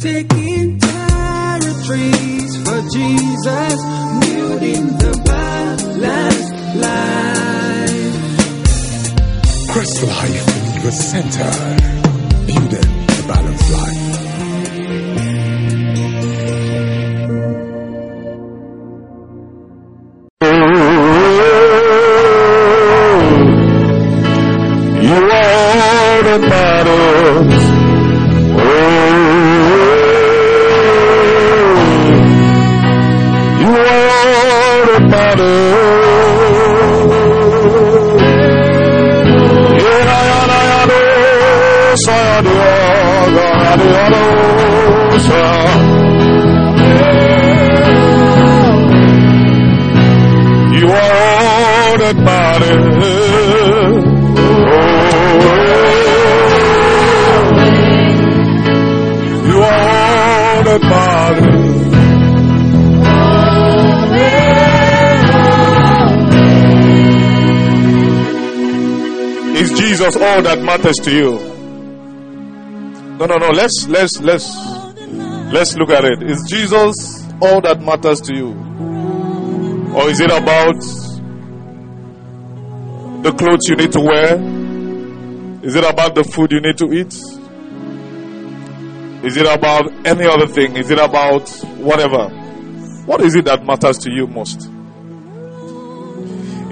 Taking territories for Jesus, building the balanced life. Christ life in the center. Building the balanced life. You are the matters. All that matters. Oh, you No, no, no. Let's let's let's let's look at it. Is Jesus all that matters to you? Or is it about the clothes you need to wear? Is it about the food you need to eat? Is it about any other thing? Is it about whatever? What is it that matters to you most?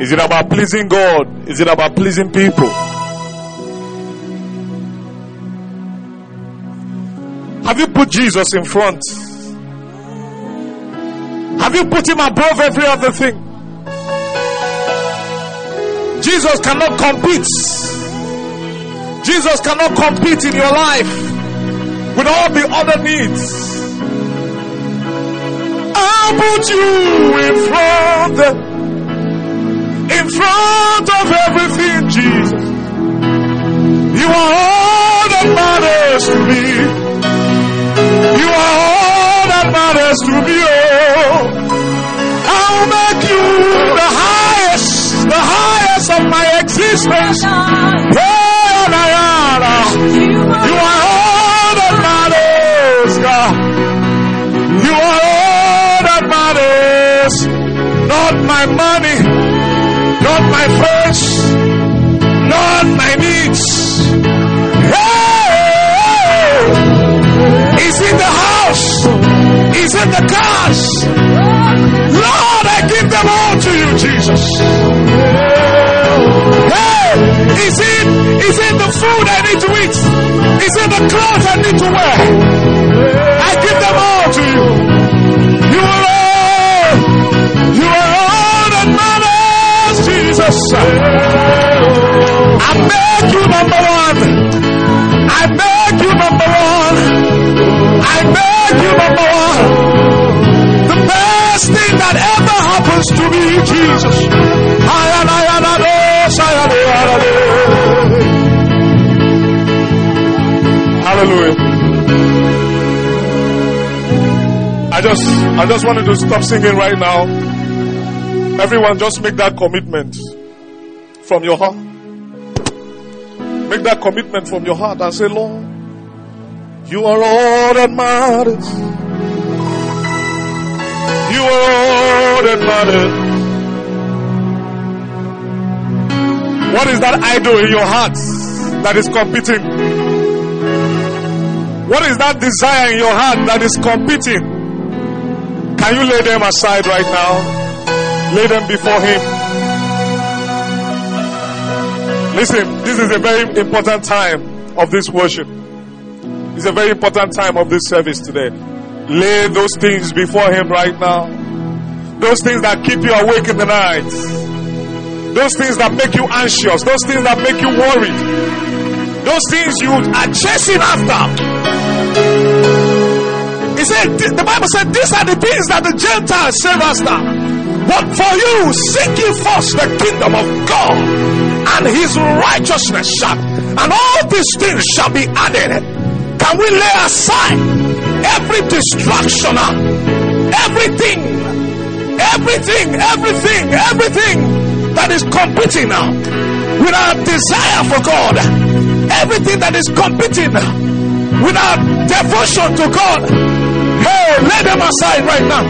Is it about pleasing God? Is it about pleasing people? Have you put Jesus in front? Have you put him above every other thing? Jesus cannot compete. Jesus cannot compete in your life with all the other needs. I'll put you in front, in front of everything, Jesus. You are all that matters to me. Matters to me. Oh. I'll make you the highest, the highest of my existence. Hey, Nayara. You are all that matters, God. You are all that matters. Not my money, not my friends, It the cars? Lord, I give them all to you, Jesus. Hey, is it is it the food I need to eat? Is it the clothes I need to wear? I give them all to you. You are all, you are all that matters, Jesus. I make you number one. I make you number one. I make you number one. The best thing that ever happens to me, Jesus. Hallelujah. I just, I just wanted to stop singing right now. Everyone, just make that commitment from your heart. Make that commitment from your heart and say, Lord, you are all that matters. You are all that matters. What is that idol in your heart that is competing? What is that desire in your heart that is competing? Can you lay them aside right now? Lay them before Him. Listen, this is a very important time of this worship. It's a very important time of this service today. Lay those things before Him right now. Those things that keep you awake in the night. Those things that make you anxious. Those things that make you worried. Those things you are chasing after. He said, the Bible said, these are the things that the Gentiles save after. But for you, seek ye first the kingdom of God and his righteousness, shall and all these things shall be added. Can we lay aside every distraction, everything, everything, everything, everything that is competing now with our desire for God, everything that is competing with our devotion to God. Hey, lay them aside right now.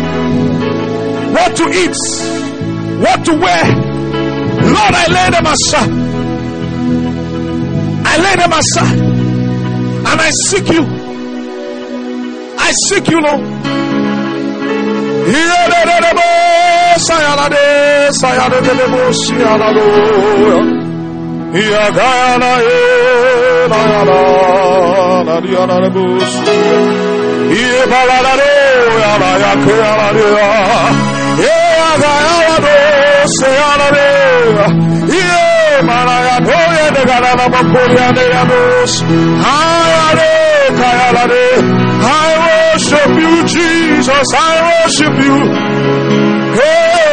What to eat, what to wear. Lord, I lay them aside. I lay them aside. And I seek you. I seek you, Lord. Sayalade, I worship you, Jesus. I worship you. Hey,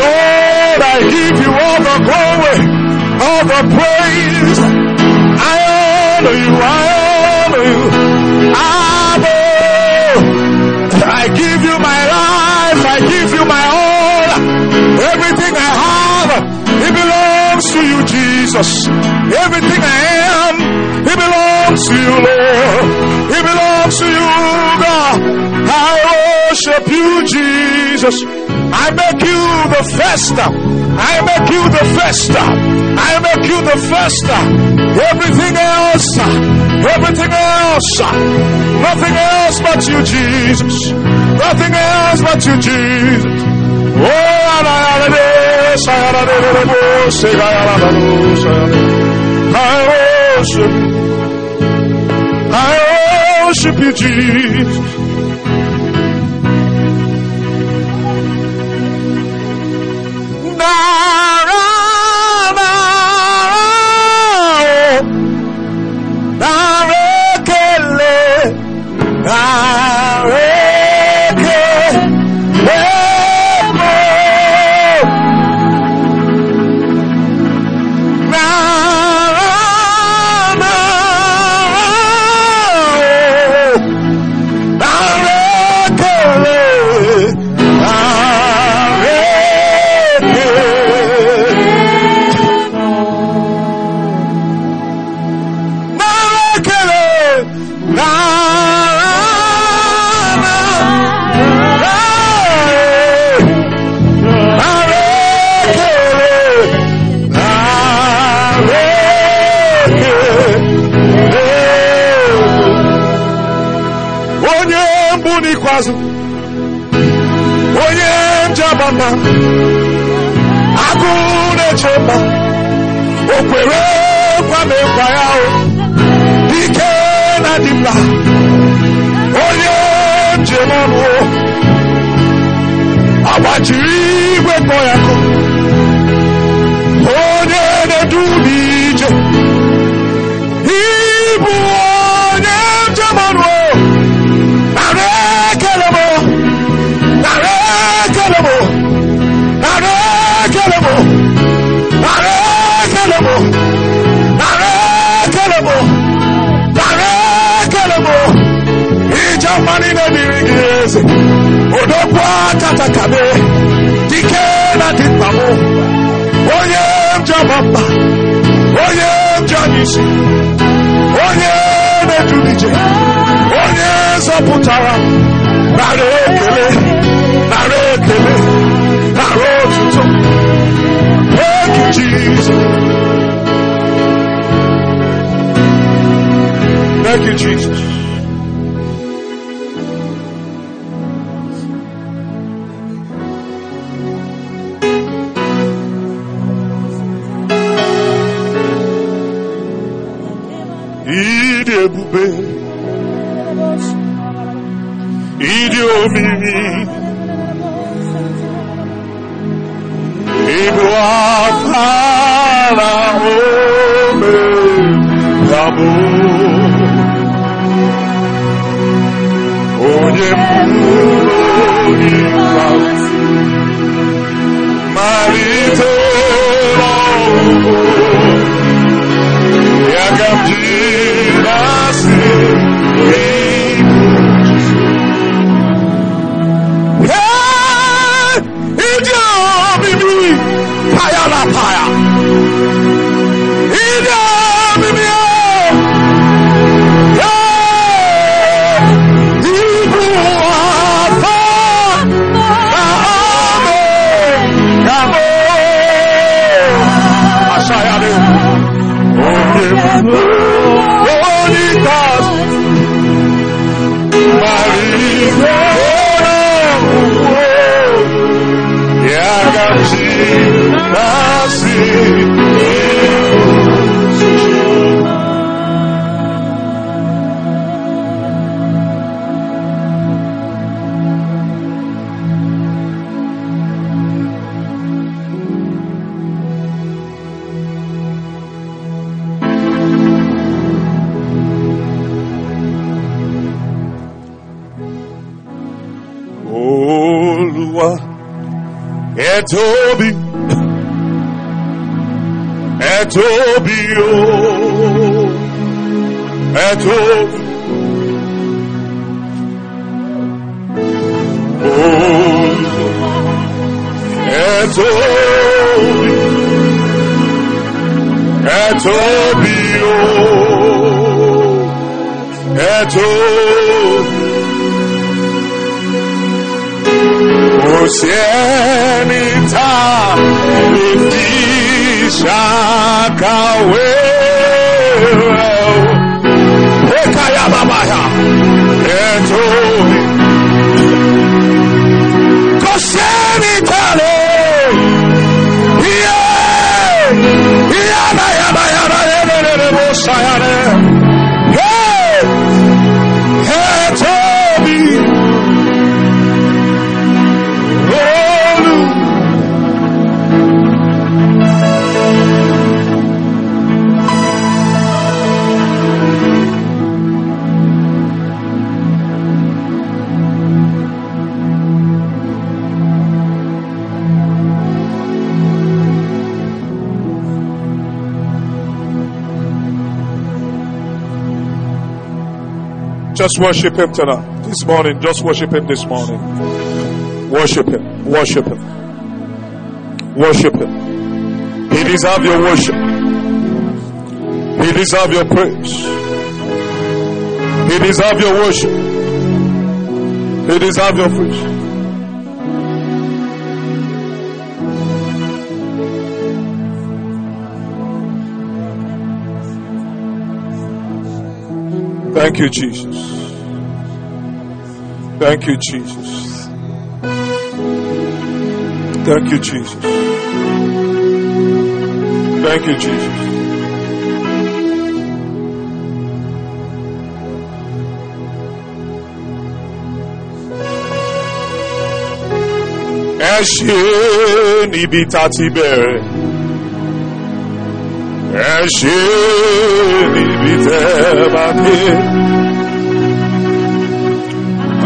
Lord, I give you all the glory all the praise. I honor you, I honor you. Abba, I give you my life, I give you my all. Everything I have, it belongs to you, Jesus. Everything I am, it belongs to you, Lord. It belongs to you, God. I worship you, Jesus. I make you the first. I make you the first. I make you the first. Everything else, everything else, nothing else but you, Jesus. Nothing else but you, Jesus. Oh, I worship, I worship you, Jesus. Just worship him tonight. This morning, just worship him this morning. Worship him. Worship him. Worship him. He deserves your worship. He deserves your praise. He deserves your worship. He deserves your praise. Thank you, Jesus. Thank you, Jesus. Thank you, Jesus. Thank you, Jesus. Ẹ ṣe níbi tá a ti bẹ̀rẹ̀. Ẹ ṣe níbi.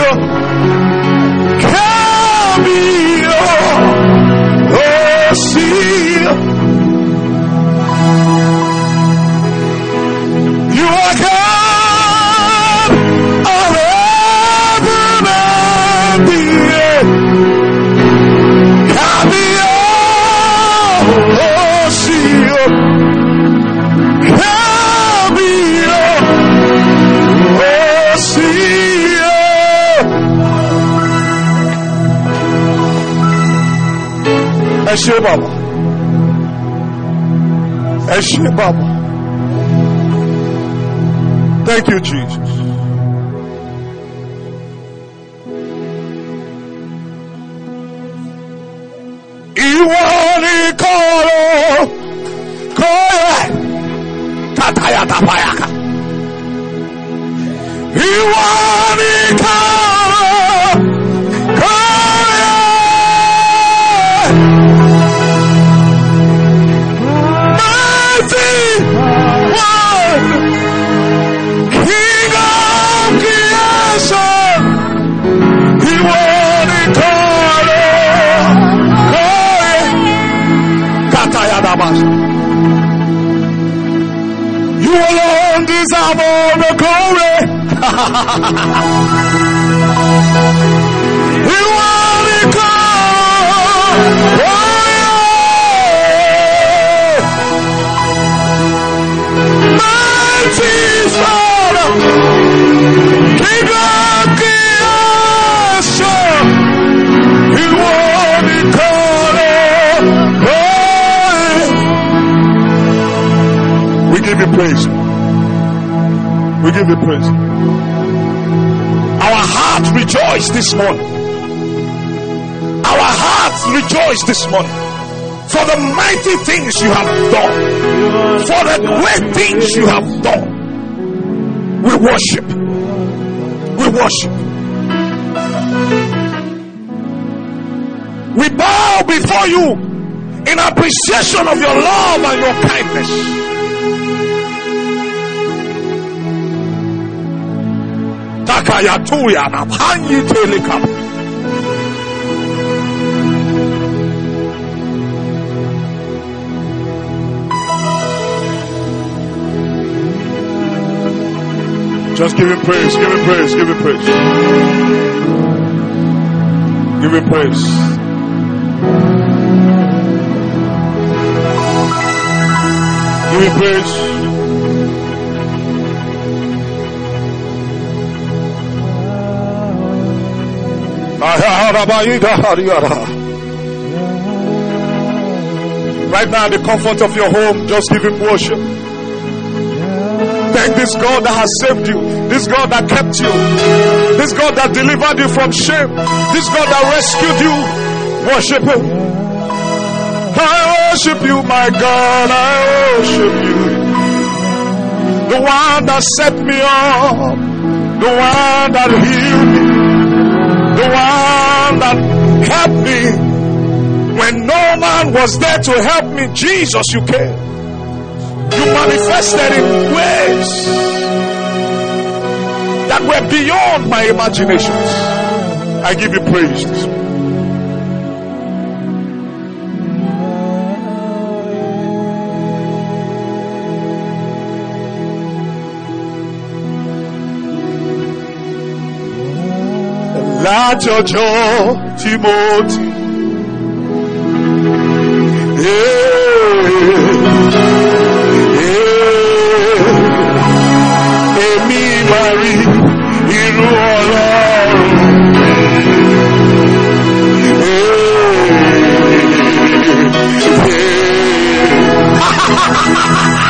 Kábíyèsí. Ẹ bàbá. Ẹ bàbá. Thank you, Jesus. You rejoice this morning. Our hearts rejoice this morning for the mighty things you have done, for the great things you have done. We worship. We worship. We bow before you in appreciation of your love and your kindness. Just give him praise, give him praise, give him praise. Give him praise. Give him praise. Right now, in the comfort of your home, just give him worship. Thank this God that has saved you, this God that kept you, this God that delivered you from shame, this God that rescued you. Worship him. I worship you, my God. I worship you. The one that set me up, the one that healed the one that helped me when no man was there to help me. Jesus, you came. You manifested in ways that were beyond my imaginations. I give you praise. This morning. Lájọjọ́ Timothy. Èmi máa rí irú ọlọ́run. Iye kẹtẹrí kata ya kata,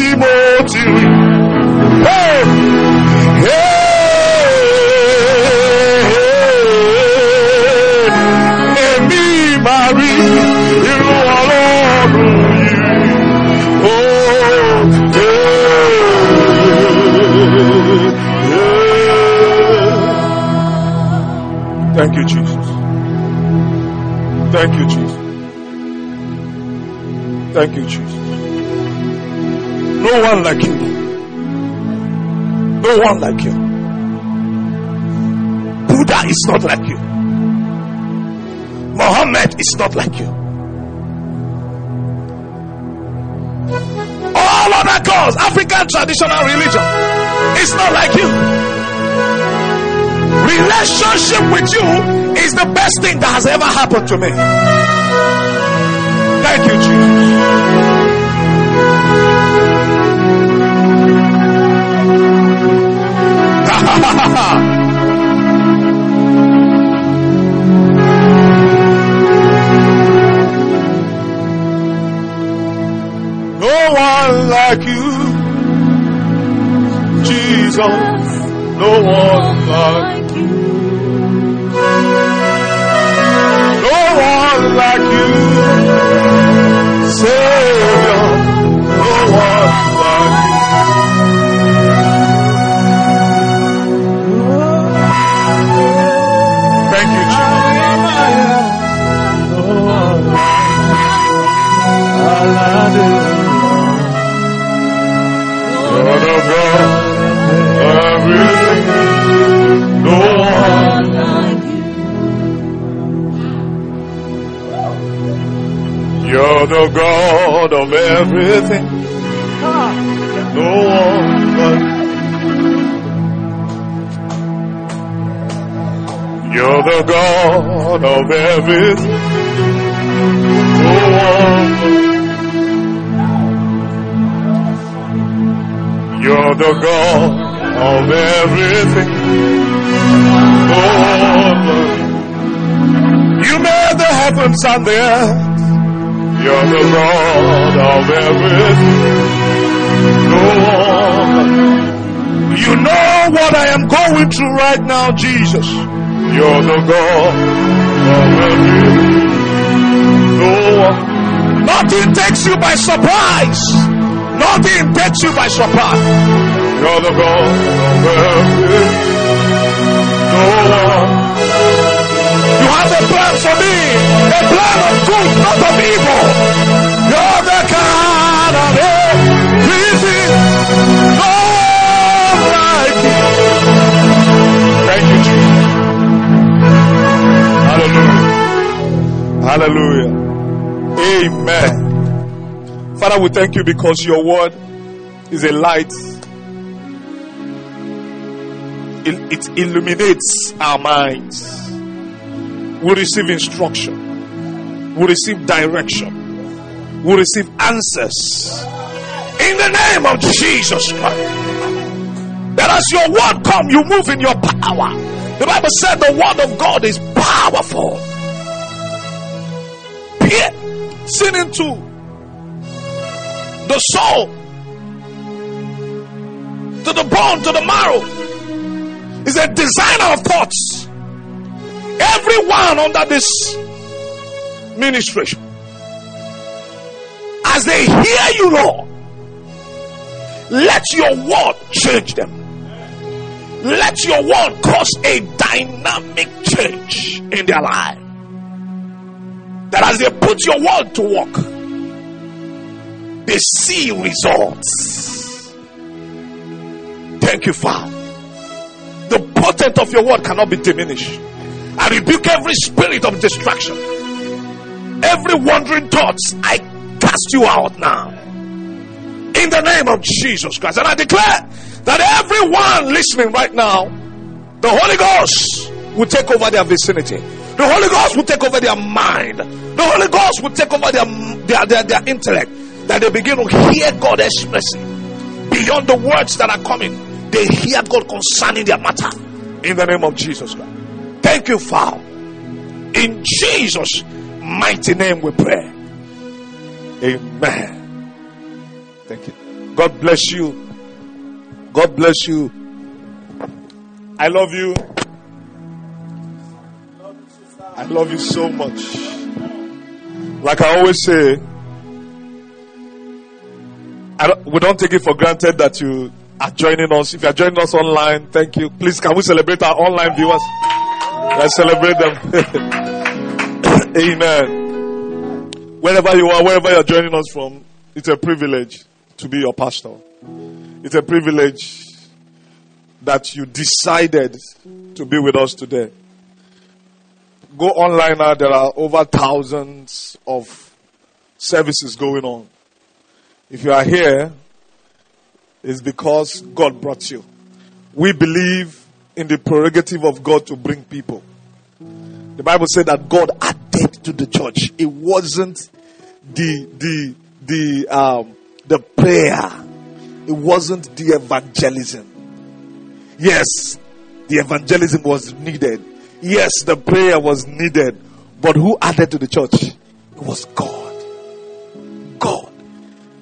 yẹ kẹlà múra. Kata ya ta ya ta ya ta, máa tẹ̀lé lẹ́lẹ́lẹ́lẹ́lẹ́ kẹrí kata ya ta ya ta máa sùnwà. Ẹsẹ̀ kata ya kata. Lord. Láti ọjọ́ tí mo ti rí. Hey! Hey! Èmi máa rí irú ọlọ́run yìí. Thank you, Jesus. Thank you, Jesus. Thank you, Jesus. No one like you. No one like you. Buddha is not like you. Muhammad is not like you. All other gods, African traditional religion, is not like you. Relationship with you is the best thing that has ever happened to me. Thank you, Jesus. no one like you, Jesus. No one like you. No one like you, Savior. No one. The God of everything. No one You're the God of everything. No one You're the God of everything. But You made the heavens and the earth. You're the God of everything. One. You know what I am going through right now, Jesus. You're the God of everything. One. Nothing takes you by surprise. Nothing takes you by surprise. You're the God. No one. You have a plan for me, a plan of good, not of evil. You're the God of everything. Lord, like you. Thank you, Jesus. Hallelujah. Hallelujah. Amen. Father, we thank you because your word is a light. It, it illuminates our minds we receive instruction, we receive direction, we receive answers in the name of Jesus Christ. That as your word come, you move in your power. The Bible said the word of God is powerful. Piercing into the soul, to the bone, to the marrow. Is a designer of thoughts everyone under this ministration, as they hear you, Lord, let your word change them. Let your word cause a dynamic change in their life. That as they put your word to work, they see results. Thank you, Father. The potent of your word cannot be diminished. I rebuke every spirit of distraction. Every wandering thoughts, I cast you out now. In the name of Jesus Christ. And I declare that everyone listening right now, the Holy Ghost will take over their vicinity. The Holy Ghost will take over their mind. The Holy Ghost will take over their, their, their, their intellect. That they begin to hear God expressing beyond the words that are coming. They hear God concerning their matter. In the name of Jesus Christ. Thank you, Father. In Jesus' mighty name we pray. Amen. Thank you. God bless you. God bless you. I love you. I love you so much. Like I always say, don't, we don't take it for granted that you are joining us. If you are joining us online, thank you. Please, can we celebrate our online viewers? Let's celebrate them. Amen. Wherever you are, wherever you're joining us from, it's a privilege to be your pastor. It's a privilege that you decided to be with us today. Go online now, there are over thousands of services going on. If you are here, it's because God brought you. We believe in the prerogative of God to bring people. The Bible said that God added to the church. It wasn't the the the um, the prayer. It wasn't the evangelism. Yes, the evangelism was needed. Yes, the prayer was needed. But who added to the church? It was God. God.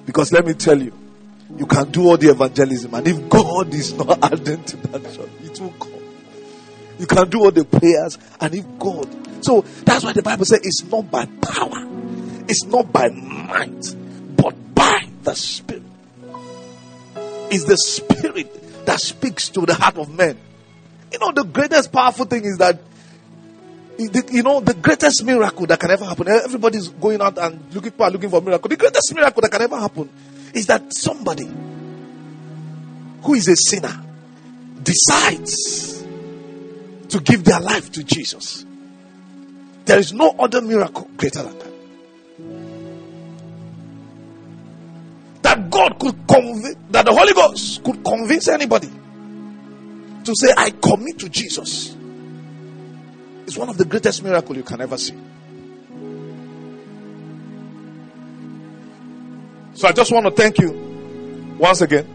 Because let me tell you, you can do all the evangelism, and if God is not adding to that church, it will come. You can do all the prayers, and if God. So that's why the Bible says it's not by power, it's not by might, but by the Spirit. It's the Spirit that speaks to the heart of men. You know, the greatest powerful thing is that You know, the greatest miracle that can ever happen. Everybody's going out and looking, are looking for miracle. The greatest miracle that can ever happen is that somebody who is a sinner decides to give their life to Jesus. There is no other miracle greater than that. That God could convince, that the Holy Ghost could convince anybody to say, I commit to Jesus. It's one of the greatest miracles you can ever see. So I just want to thank you once again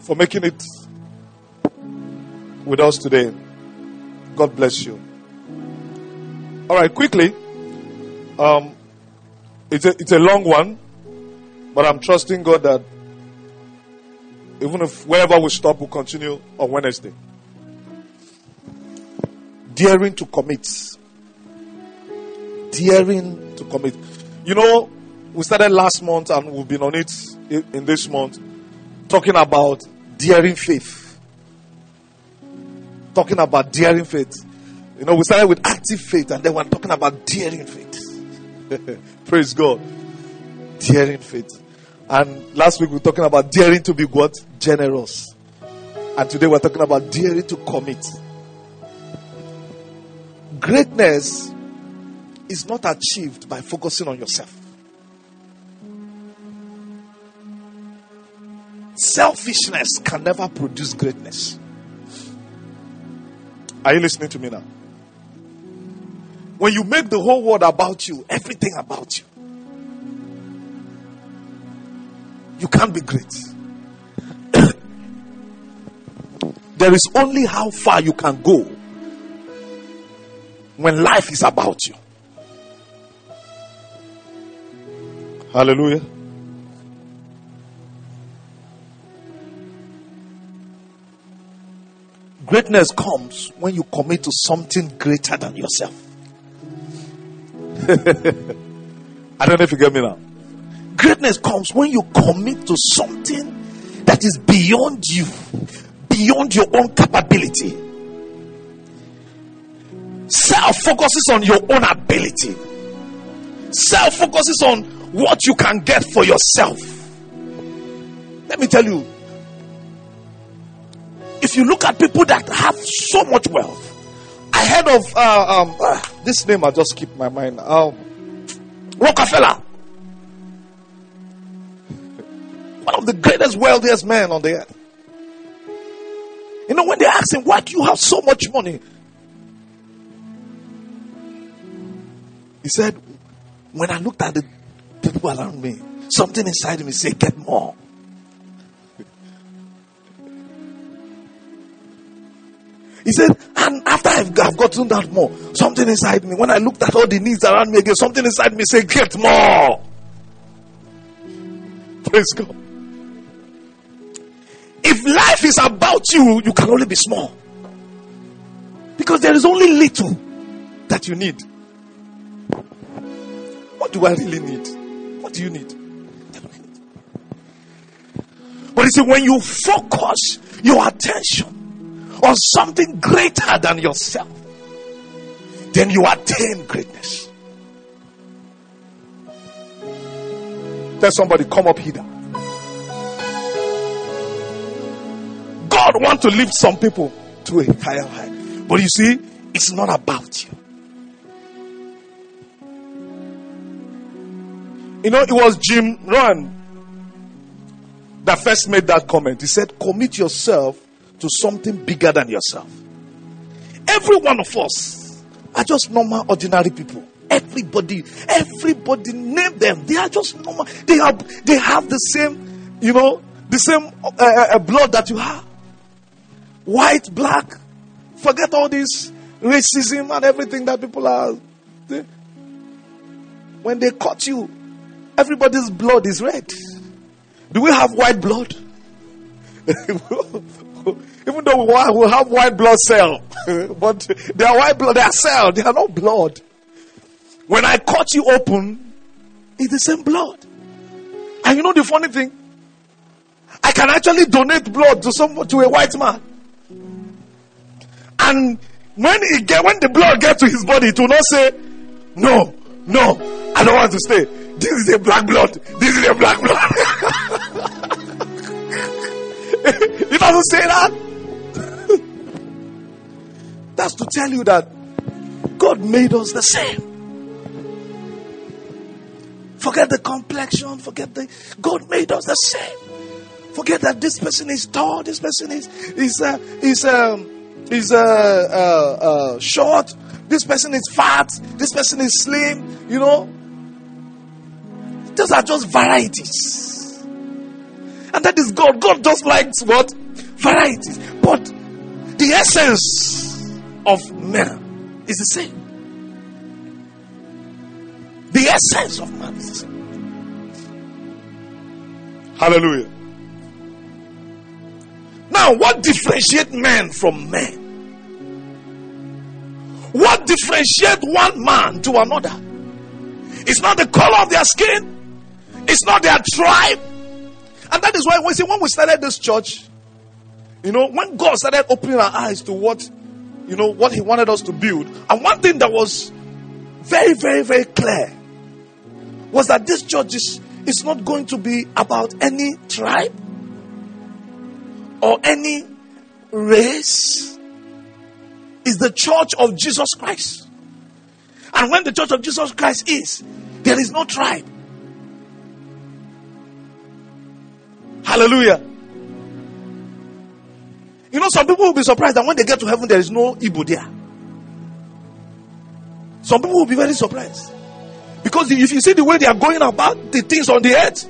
for making it with us today. God bless you. All right, quickly. Um, it's a, it's a long one, but I'm trusting God that even if wherever we stop, we'll continue on Wednesday. Daring to commit. Daring to commit. You know, we started last month and we've been on it in this month talking about daring faith. Talking about daring faith. You know, we started with active faith and then we're talking about daring faith. Praise God. Daring faith. And last week we were talking about daring to be what? Generous. And today we're talking about daring to commit. Greatness is not achieved by focusing on yourself. Selfishness can never produce greatness. Are you listening to me now? When you make the whole world about you, everything about you, you can't be great. there is only how far you can go when life is about you. Hallelujah. Greatness comes when you commit to something greater than yourself. I don't know if you get me now. Greatness comes when you commit to something that is beyond you, beyond your own capability. Self focuses on your own ability, self focuses on what you can get for yourself. Let me tell you, if you look at people that have so much wealth, I heard of uh, um, uh, this name. I just keep my mind. Um, Rockefeller, one of the greatest, wealthiest men on the earth. You know, when they ask him, "Why do you have so much money?" Said, "When I looked at the people around me, something inside me said, get more." He said, and after I've, I've gotten that more, something inside me, when I looked at all the needs around me again, something inside me said, get more. Praise God. If life is about you, you can only be small. Because there is only little that you need. What do I really need? What do you need? But you see, when you focus your attention on something greater than yourself, then you attain greatness. Tell somebody, come up here. God wants to lift some people to a higher height. But you see, it's not about you. You know, it was Jim Rohn that first made that comment. He said, Commit yourself to something bigger than yourself. Every one of us are just normal, ordinary people. Everybody, everybody, name them. They are just normal. They have, they have the same, you know, the same uh, uh, uh blood that you have. White, black. Forget all this racism and everything that people are. They, when they cut you, everybody's blood is red. Do we have white blood? Even though we have white blood cell, but they are white blood, they are cell, they are not blood. When I cut you open, it's the same blood. And you know the funny thing? I can actually donate blood to some to a white man. And when he get when the blood get to his body, it will not say, No, no, I don't want to stay. This is a black blood. This is a black blood. it doesn't say that. That's to tell you that God made us the same. Forget the complexion, forget the God made us the same. Forget that this person is tall, this person is is uh, is um is uh, uh, uh, short, this person is fat, this person is slim. You know, those are just varieties, and that is God. God just likes what varieties, but the essence of man is the same. The essence of man is the same. Hallelujah. Now, what differentiates man from man? What differentiates one man to another? It's not the color of their skin, it's not their tribe. And that is why we see when we started this church, you know, when God started opening our eyes to what, you know, what He wanted us to build, and one thing that was very, very, very clear was that this church is, is not going to be about any tribe or any race. Is the church of Jesus Christ. And when the church of Jesus Christ is, there is no tribe. Hallelujah. You know, some people will be surprised that when they get to heaven, there is no Igbo there. Some people will be very surprised. Because if you see the way they are going about the things on the earth,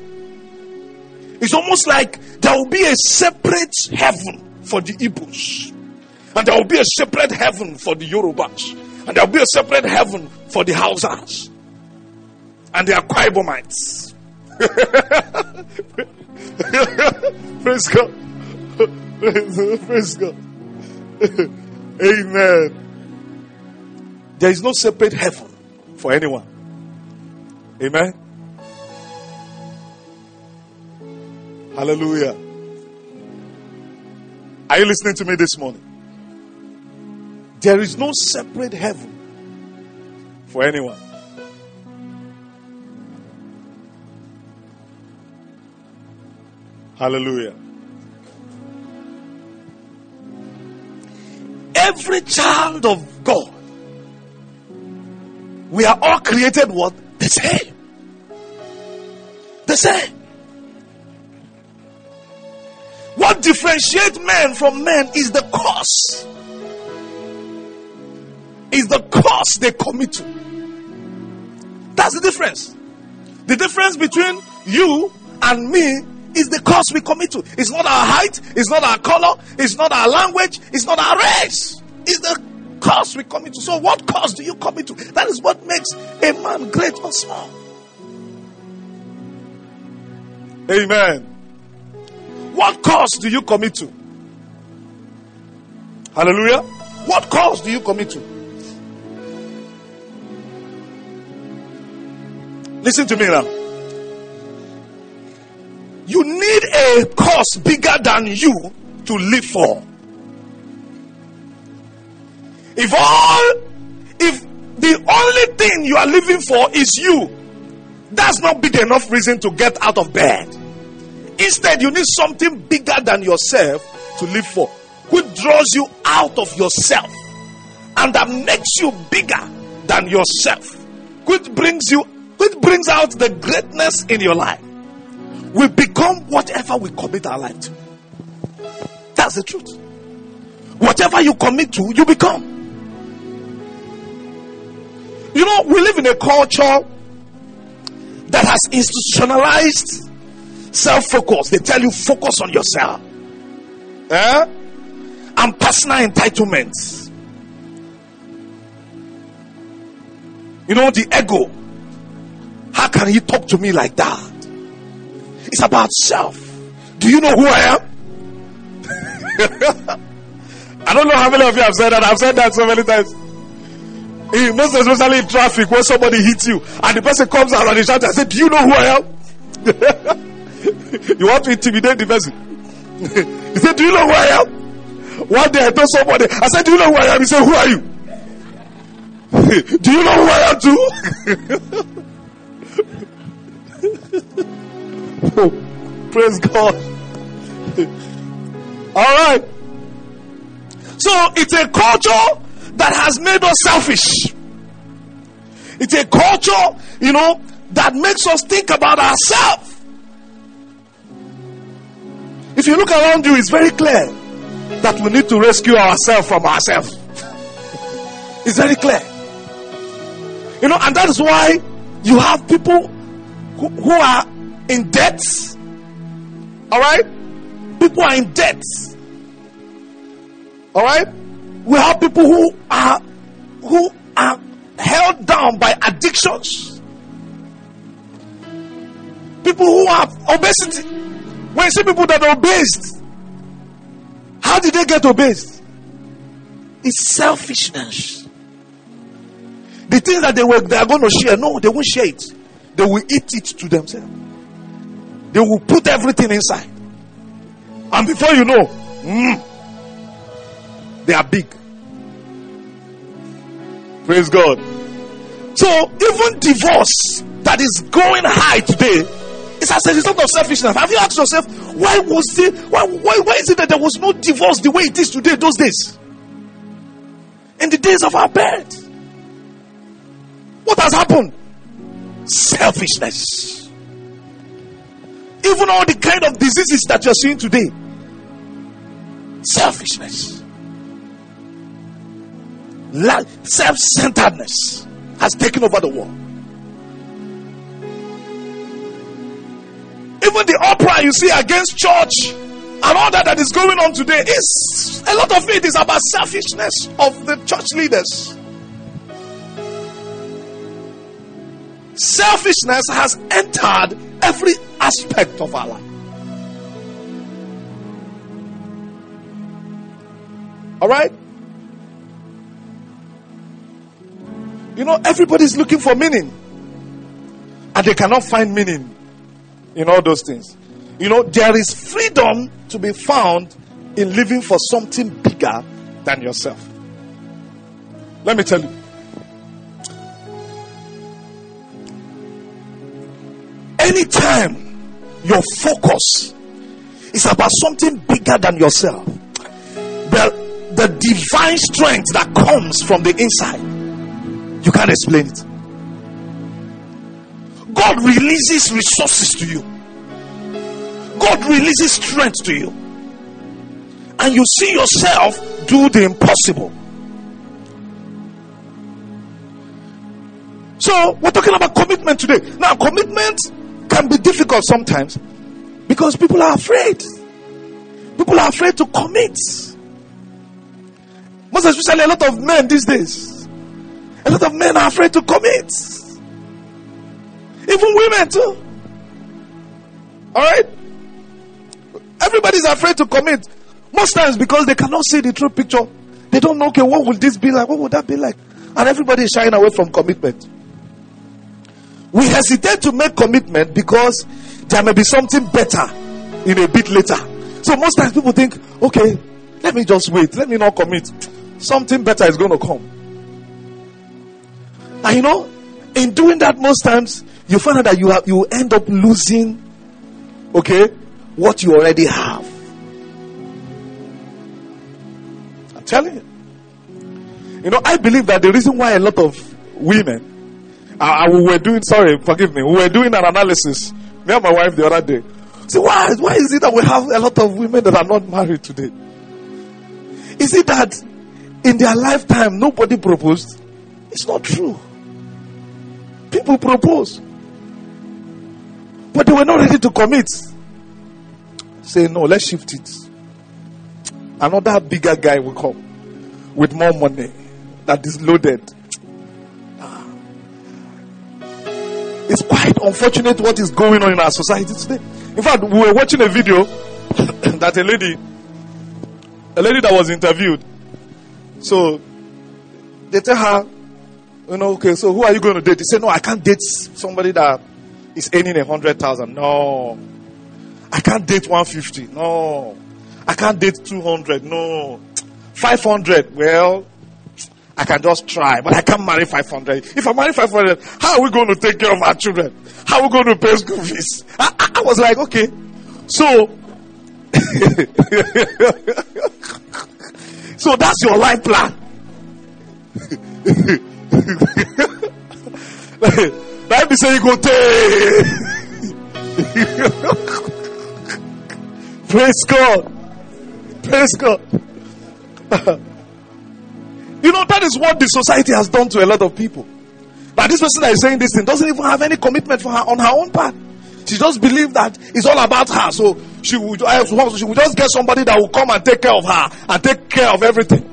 it's almost like there will be a separate heaven for the Igbos. And there will be a separate heaven for the Yorubas. And there will be a separate heaven for the Hausas. And the Akwa Ibomites. Praise God. Praise God. Amen. There is no separate heaven for anyone. Amen. Hallelujah. Are you listening to me this morning? There is no separate heaven for anyone. Hallelujah. Every child of God, we are all created what? The same. The same. What differentiates man from man is the cause. Is the cause they commit to. That's the difference. The difference between you and me is the cause we commit to. It's not our height, it's not our color, it's not our language, it's not our race. It's the cause we commit to. So, what cause do you commit to? That is what makes a man great or small. Amen. What cause do you commit to? Hallelujah. What cause do you commit to? Listen to me now. You need a cause bigger than you to live for. If all, if the only thing you are living for is you, that's not big enough reason to get out of bed. Instead, you need something bigger than yourself to live for, which draws you out of yourself and that makes you bigger than yourself, which brings you, which brings out the greatness in your life. We become whatever we commit our life to. That's the truth. Whatever you commit to, you become. You know, we live in a culture that has institutionalized self focus. They tell you focus on yourself. Eh? And personal entitlements. You know, the ego. How can he talk to me like that? It's about self. Do you know who I am? I don't know how many of you have said that. I've said that so many times. In, most especially in traffic, when somebody hits you and the person comes out and he shouts, I said, Do you know who I am? you want to intimidate the person. he said, Do you know who I am? One day I told somebody, I said, Do you know who I am? He said, Who are you? Do you know who I am too? Oh, praise God. All right. So it's a culture that has made us selfish. It's a culture, you know, that makes us think about ourselves. If you look around you, it's very clear that we need to rescue ourselves from ourselves. It's very clear. You know, and that is why you have people who, who are in debt. All right? People are in debt. All right? We have people who are who are held down by addictions. People who have obesity. When you see people that are obese, how did they get obese? It's selfishness. The things that they were they are going to share, no, they won't share it. They will eat it to themselves. They will put everything inside. And before you know, mm, they are big. Praise God. So even divorce that is going high today is as a result of selfishness. Have you asked yourself why was it why, why why is it that there was no divorce the way it is today those days? In the days of our parents. What has happened? Selfishness. Even all the kind of diseases that you're seeing today. Selfishness. Self centeredness has taken over the world. Even the opera you see against church and all that that is going on today is a lot of it is about selfishness of the church leaders. Selfishness has entered every aspect of our life. All right? You know, everybody's looking for meaning. And they cannot find meaning in all those things. You know, there is freedom to be found in living for something bigger than yourself. Let me tell you. Anytime your focus is about something bigger than yourself, the, the divine strength that comes from the inside, you can't explain it. God releases resources to you. God releases strength to you. And you see yourself do the impossible. So, we're talking about commitment today. Now, commitment can be difficult sometimes because people are afraid. People are afraid to commit. Most especially a lot of men these days. A lot of men are afraid to commit. Even women too. Alright? Everybody's afraid to commit. Most times because they cannot see the true picture. They don't know, okay, what will this be like? What would that be like? And everybody is shying away from commitment. We hesitate to make commitment because there may be something better in a bit later. So most times people think, okay, let me just wait. Let me not commit. Something better is going to come. And you know, in doing that most times, you find out that you have you end up losing okay what you already have. I'm telling you. You know, I believe that the reason why a lot of women uh, we were doing sorry, forgive me, we were doing an analysis, me and my wife the other day. So why why is it that we have a lot of women that are not married today? Is it that in their lifetime nobody proposed? It's not true. People propose. But they were not ready to commit. Say, no, let's shift it. Another bigger guy will come with more money that is loaded. It's quite unfortunate what is going on in our society today. In fact, we were watching a video that a lady, a lady that was interviewed. So they tell her, you know, okay, so who are you going to date? He said, no, I can't date somebody that is earning a hundred thousand. No. I can't date 150. No. I can't date 200. No. 500. Well, I can just try, but I can't marry 500. If I marry 500, how are we going to take care of our children? How are we going to pay school fees? I, I, was like, okay. So, so that's your life plan. Let me say you go take. Praise God. Praise God. You know, that is what the society has done to a lot of people. But this person that is saying this thing doesn't even have any commitment for her on her own part. She just believes that it's all about her. So she would, she would just get somebody that will come and take care of her and take care of everything.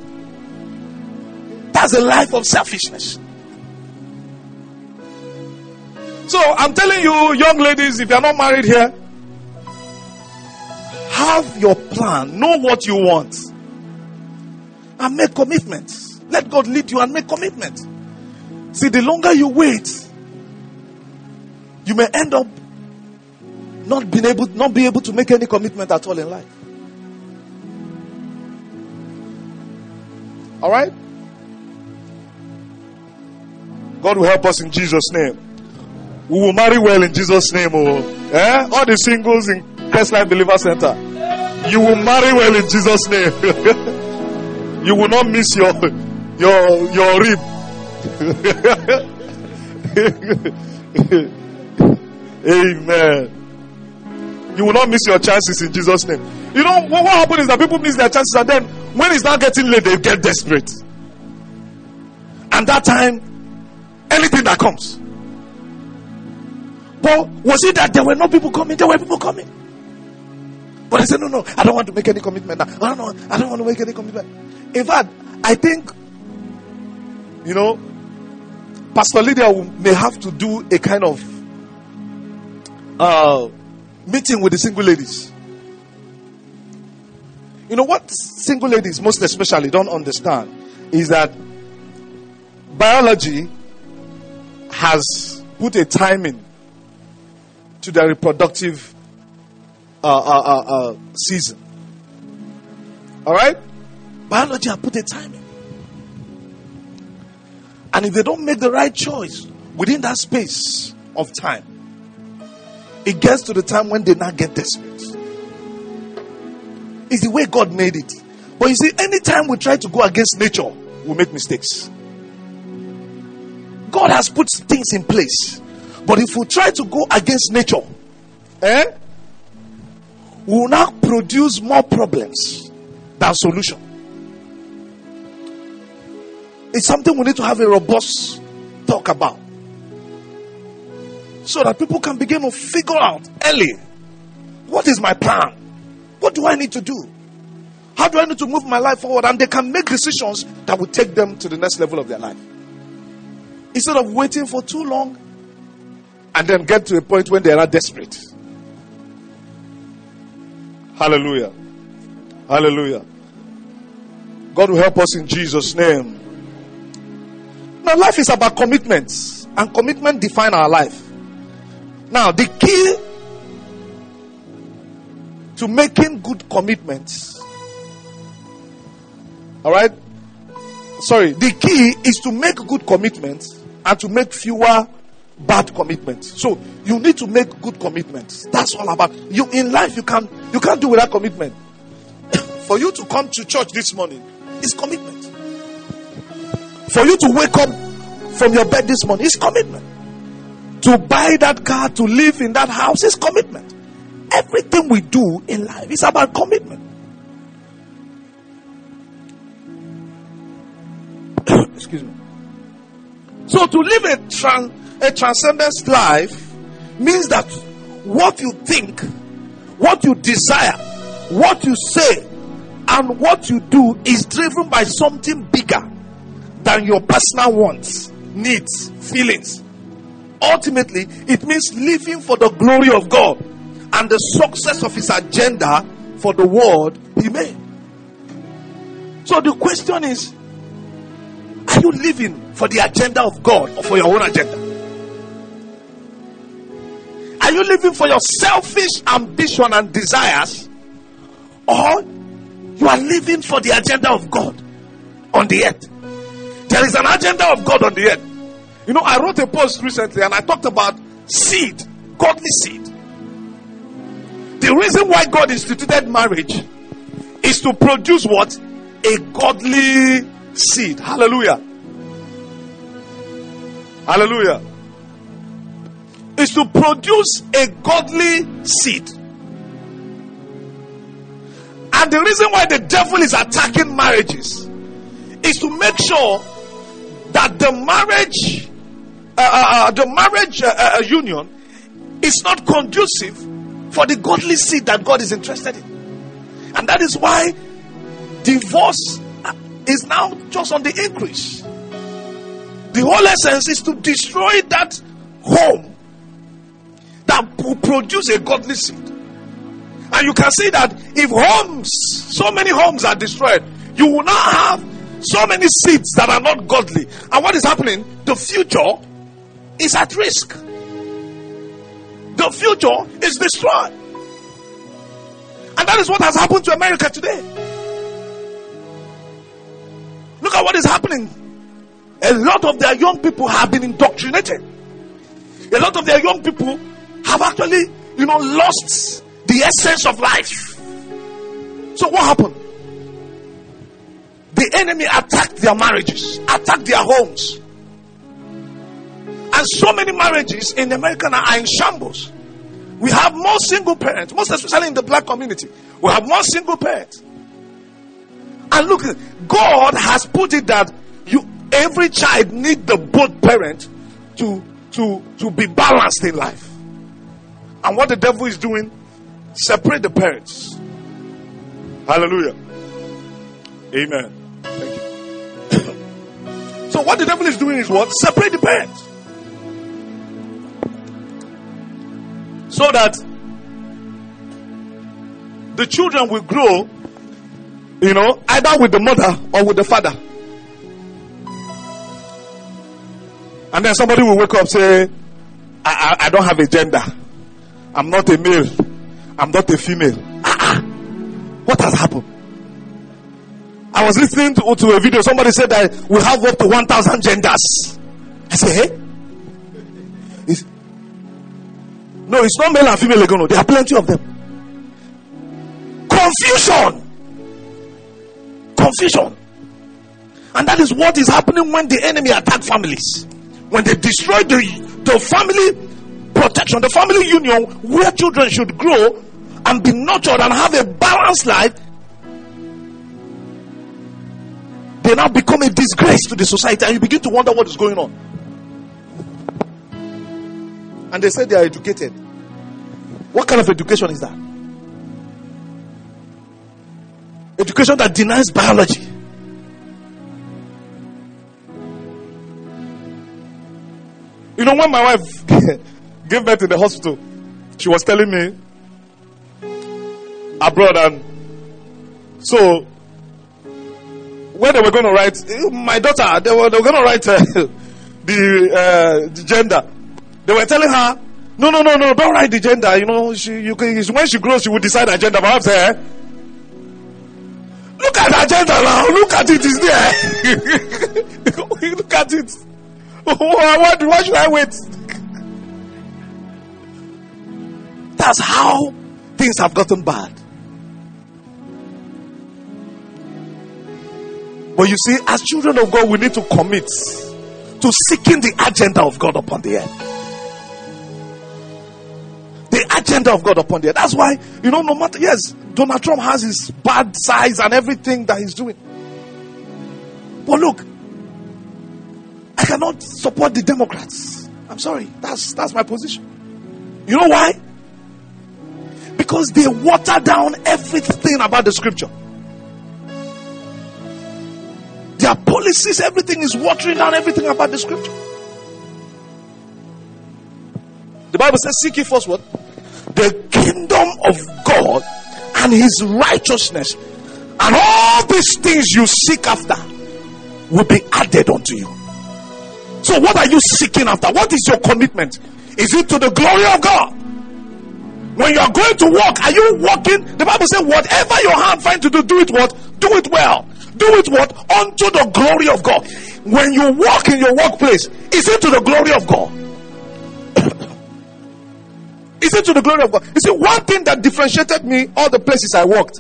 That's a life of selfishness. So I'm telling you, young ladies, if you're not married here, have your plan, know what you want, and make commitments. Let God lead you and make commitment. See, the longer you wait, you may end up not being able not be able to make any commitment at all in life. All right? God will help us in Jesus' name. We will marry well in Jesus' name. Oh, eh? All the singles in Christ Life Believer Center. You will marry well in Jesus' name. you will not miss your your your rib. Amen. You will not miss your chances in Jesus' name. You know what, what happens is that people miss their chances, and then when it's not getting late, they get desperate. And that time, anything that comes. But was it that there were no people coming? There were people coming. But I said, no, no, I don't want to make any commitment now. Don't know, I don't want to make any commitment. In fact, I think, you know, Pastor Lydia may have to do a kind of uh, meeting with the single ladies. You know what single ladies, most especially, don't understand is that biology has put a timing to their reproductive uh, uh, uh, uh, season. All right? Biology has put a timing. And if they don't make the right choice within that space of time, it gets to the time when they now get desperate. It's the way God made it. But you see, anytime we try to go against nature, we make mistakes. God has put things in place. But if we try to go against nature, eh, we will now produce more problems than solution. It's something we need to have a robust talk about. So that people can begin to figure out early what is my plan? What do I need to do? How do I need to move my life forward? And they can make decisions that will take them to the next level of their life. Instead of waiting for too long and then get to a point when they are desperate. Hallelujah. Hallelujah. God will help us in Jesus' name. Now, life is about commitments, and commitment define our life. Now, the key to making good commitments, all right. Sorry, the key is to make good commitments and to make fewer bad commitments. So you need to make good commitments. That's all about you in life. You can you can't do without commitment. For you to come to church this morning is commitment. For you to wake up from your bed this morning is commitment. To buy that car, to live in that house is commitment. Everything we do in life is about commitment. Excuse me. So to live a, tran- a transcendence life means that what you think, what you desire, what you say, and what you do is driven by something bigger than your personal wants, needs, feelings. Ultimately, it means living for the glory of God and the success of His agenda for the world He made. So the question is are you living for the agenda of God or for your own agenda? Are you living for your selfish ambition and desires? Or You are living for the agenda of God on the earth. There is an agenda of God on the earth. You know, I wrote a post recently and I talked about seed, godly seed. The reason why God instituted marriage is to produce what? A godly seed. Hallelujah. Hallelujah. Is to produce a godly seed. And the reason why the devil is attacking marriages is to make sure that the marriage, uh, uh, uh the marriage uh, uh, union, is not conducive for the godly seed that God is interested in. And that is why divorce is now just on the increase. The whole essence is to destroy that home that will produce a godly seed. And you can see that if homes, so many homes are destroyed, you will not have so many seeds that are not godly. And what is happening? The future is at risk. The future is destroyed. And that is what has happened to America today. Look at what is happening. A lot of their young people have been indoctrinated. A lot of their young people have actually, you know, lost the essence of life. So what happened? The enemy attacked their marriages, attacked their homes. And so many marriages in America are in shambles. We have more single parents, most especially in the black community. We have more single parents. And look, God has put it that you every child need the both parent to to to be balanced in life. And what the devil is doing, separate the parents. Hallelujah. Amen. So what the devil is doing is what? Separate the parents. So that the children will grow, you know, either with the mother or with the father. And then somebody will wake up say, I, I, I don't have a gender. I'm not a male. I'm not a female. Ah, ah. What has happened? I was listening to, to a video. Somebody said that we have up to 1,000 genders. I say, hey? It's, no, it's not male and female again. There are plenty of them. Confusion. Confusion. And that is what is happening when the enemy attack families. When they destroy the, the family protection, the family union where children should grow and be nurtured and have a balanced life, they now become a disgrace to the society and you begin to wonder what is going on. And they say they are educated. What kind of education is that? Education that denies biology. You know, when my wife gave birth in the hospital, she was telling me abroad, and so when they were going to write, my daughter, they were, they were going to write uh, the, uh, the gender. They were telling her, no, no, no, no, don't write the gender. You know, she, you can, when she grows, she will decide her gender. Perhaps, eh? Look at her gender now. Look at it. It's there. Look at it. Why, why should I wait? That's how things have gotten bad. But you see, as children of God, we need to commit to seeking the agenda of God upon the earth. The agenda of God upon the earth. That's why, you know, no matter, yes, Donald Trump has his bad sides and everything that he's doing. But look, I cannot support the Democrats. I'm sorry. That's, that's my position. You know why? Because they water down everything about the scripture. Their policies, everything is watering down everything about the scripture. The Bible says, Seek ye first what? The kingdom of God and his righteousness. And all these things you seek after will be added unto you. So, what are you seeking after? What is your commitment? Is it to the glory of God? When you are going to walk, are you walking? The Bible says, whatever your hand finds to do, do it what? Do it well. Do it what? Unto the glory of God. When you walk in your workplace, is it to the glory of God? is it to the glory of God? You see, one thing that differentiated me all the places I worked,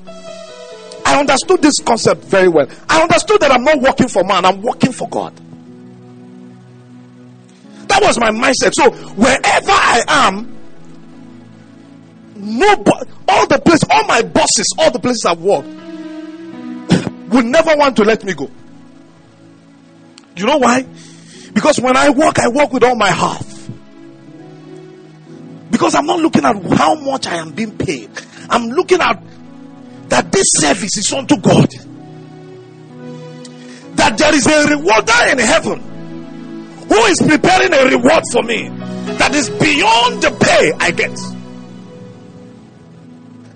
I understood this concept very well. I understood that I'm not working for man, I'm working for God. That was my mindset. So wherever I am, nobody, all the places, all my bosses, all the places I've worked, will never want to let me go. You know why? Because when I work, I work with all my heart. Because I'm not looking at how much I am being paid. I'm looking at that this service is unto God. That there is a rewarder in heaven who is preparing a reward for me that is beyond the pay I get.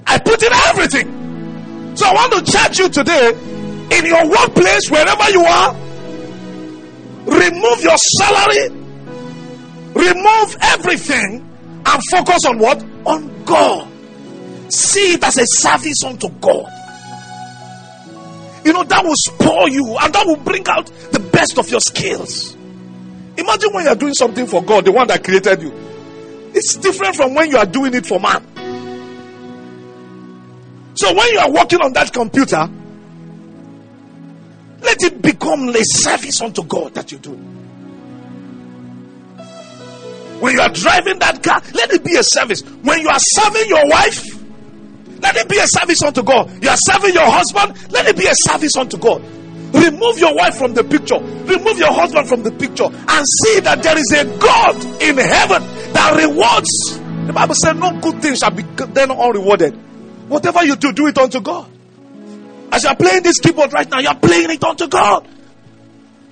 I put in everything. So I want to charge you today in your workplace, wherever you are. Remove your salary, remove everything, and focus on what? On God. See it as a service unto God. You know, that will spoil you and that will bring out the best of your skills. Imagine when you are doing something for God, the one that created you. It's different from when you are doing it for man. So when you are working on that computer, let it become a service unto God that you do. When you are driving that car, let it be a service. When you are serving your wife, let it be a service unto God. You are serving your husband, let it be a service unto God. Remove your wife from the picture, remove your husband from the picture, and see that there is a God in heaven that rewards. The Bible said, No good thing shall be then unrewarded. Whatever you do, do it unto God. As you are playing this keyboard right now, you are playing it unto God.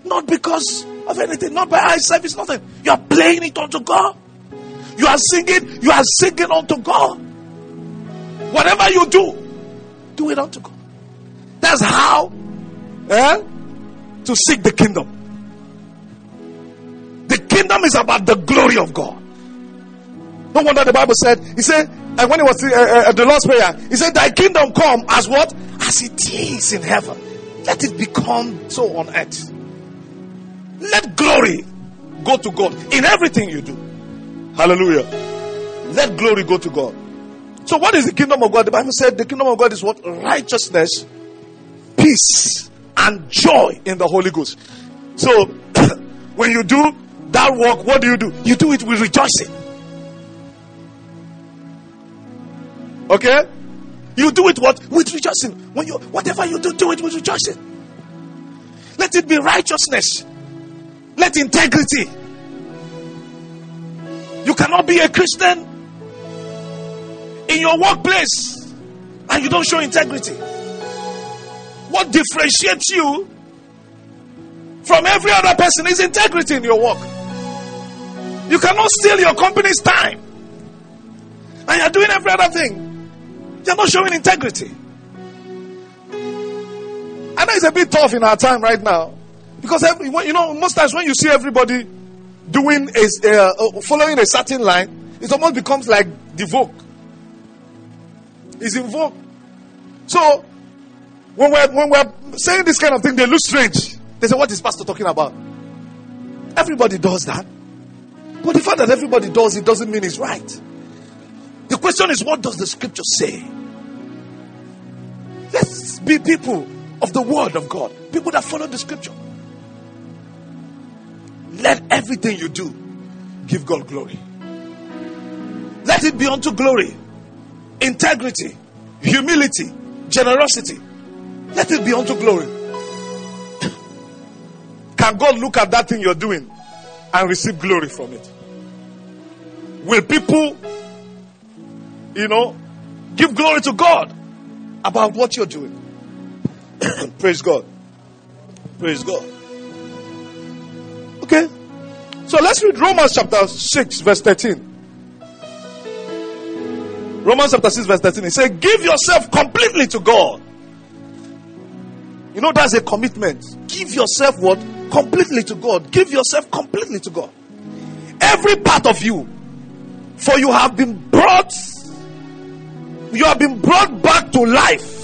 Not because of anything, not by eye service, nothing. You are playing it unto God. You are singing, you are singing unto God. Whatever you do, do it unto God. That's how eh, to seek the kingdom. The kingdom is about the glory of God. No wonder the Bible said, He said, and when it was uh, uh, the Lord's Prayer, He said, Thy kingdom come as what? As it is in heaven. Let it become so on earth. Let glory go to God in everything you do. Hallelujah. Let glory go to God. So, what is the kingdom of God? The Bible said the kingdom of God is what? Righteousness, peace, and joy in the Holy Ghost. So, when you do that work, what do you do? You do it with rejoicing. Okay? You do it what? With rejoicing. When you whatever you do, do it with rejoicing. Let it be righteousness. Let integrity. You cannot be a Christian in your workplace and you don't show integrity. What differentiates you from every other person is integrity in your work. You cannot steal your company's time. And you're doing every other thing. You're not showing integrity. I know it's a bit tough in our time right now. Because every, you know, most times when you see everybody doing a, uh, following a certain line, it almost becomes like the vogue. It's in vogue. So when we're when we're saying this kind of thing, they look strange. They say, "What is pastor talking about?" Everybody does that, but the fact that everybody does it doesn't mean it's right. The question is, what does the scripture say? Let's be people of the word of God, people that follow the scripture. Let everything you do give God glory. Let it be unto glory, integrity, humility, generosity. Let it be unto glory. Can God look at that thing you're doing and receive glory from it? Will people, you know, give glory to God about what you're doing? Praise God. Praise God. Okay. So let's read Romans chapter 6, verse 13. Romans chapter 6, verse 13. It says, Give yourself completely to God. You know, that's a commitment. Give yourself what? Completely to God. Give yourself completely to God. Every part of you. For you have been brought you have been brought back to life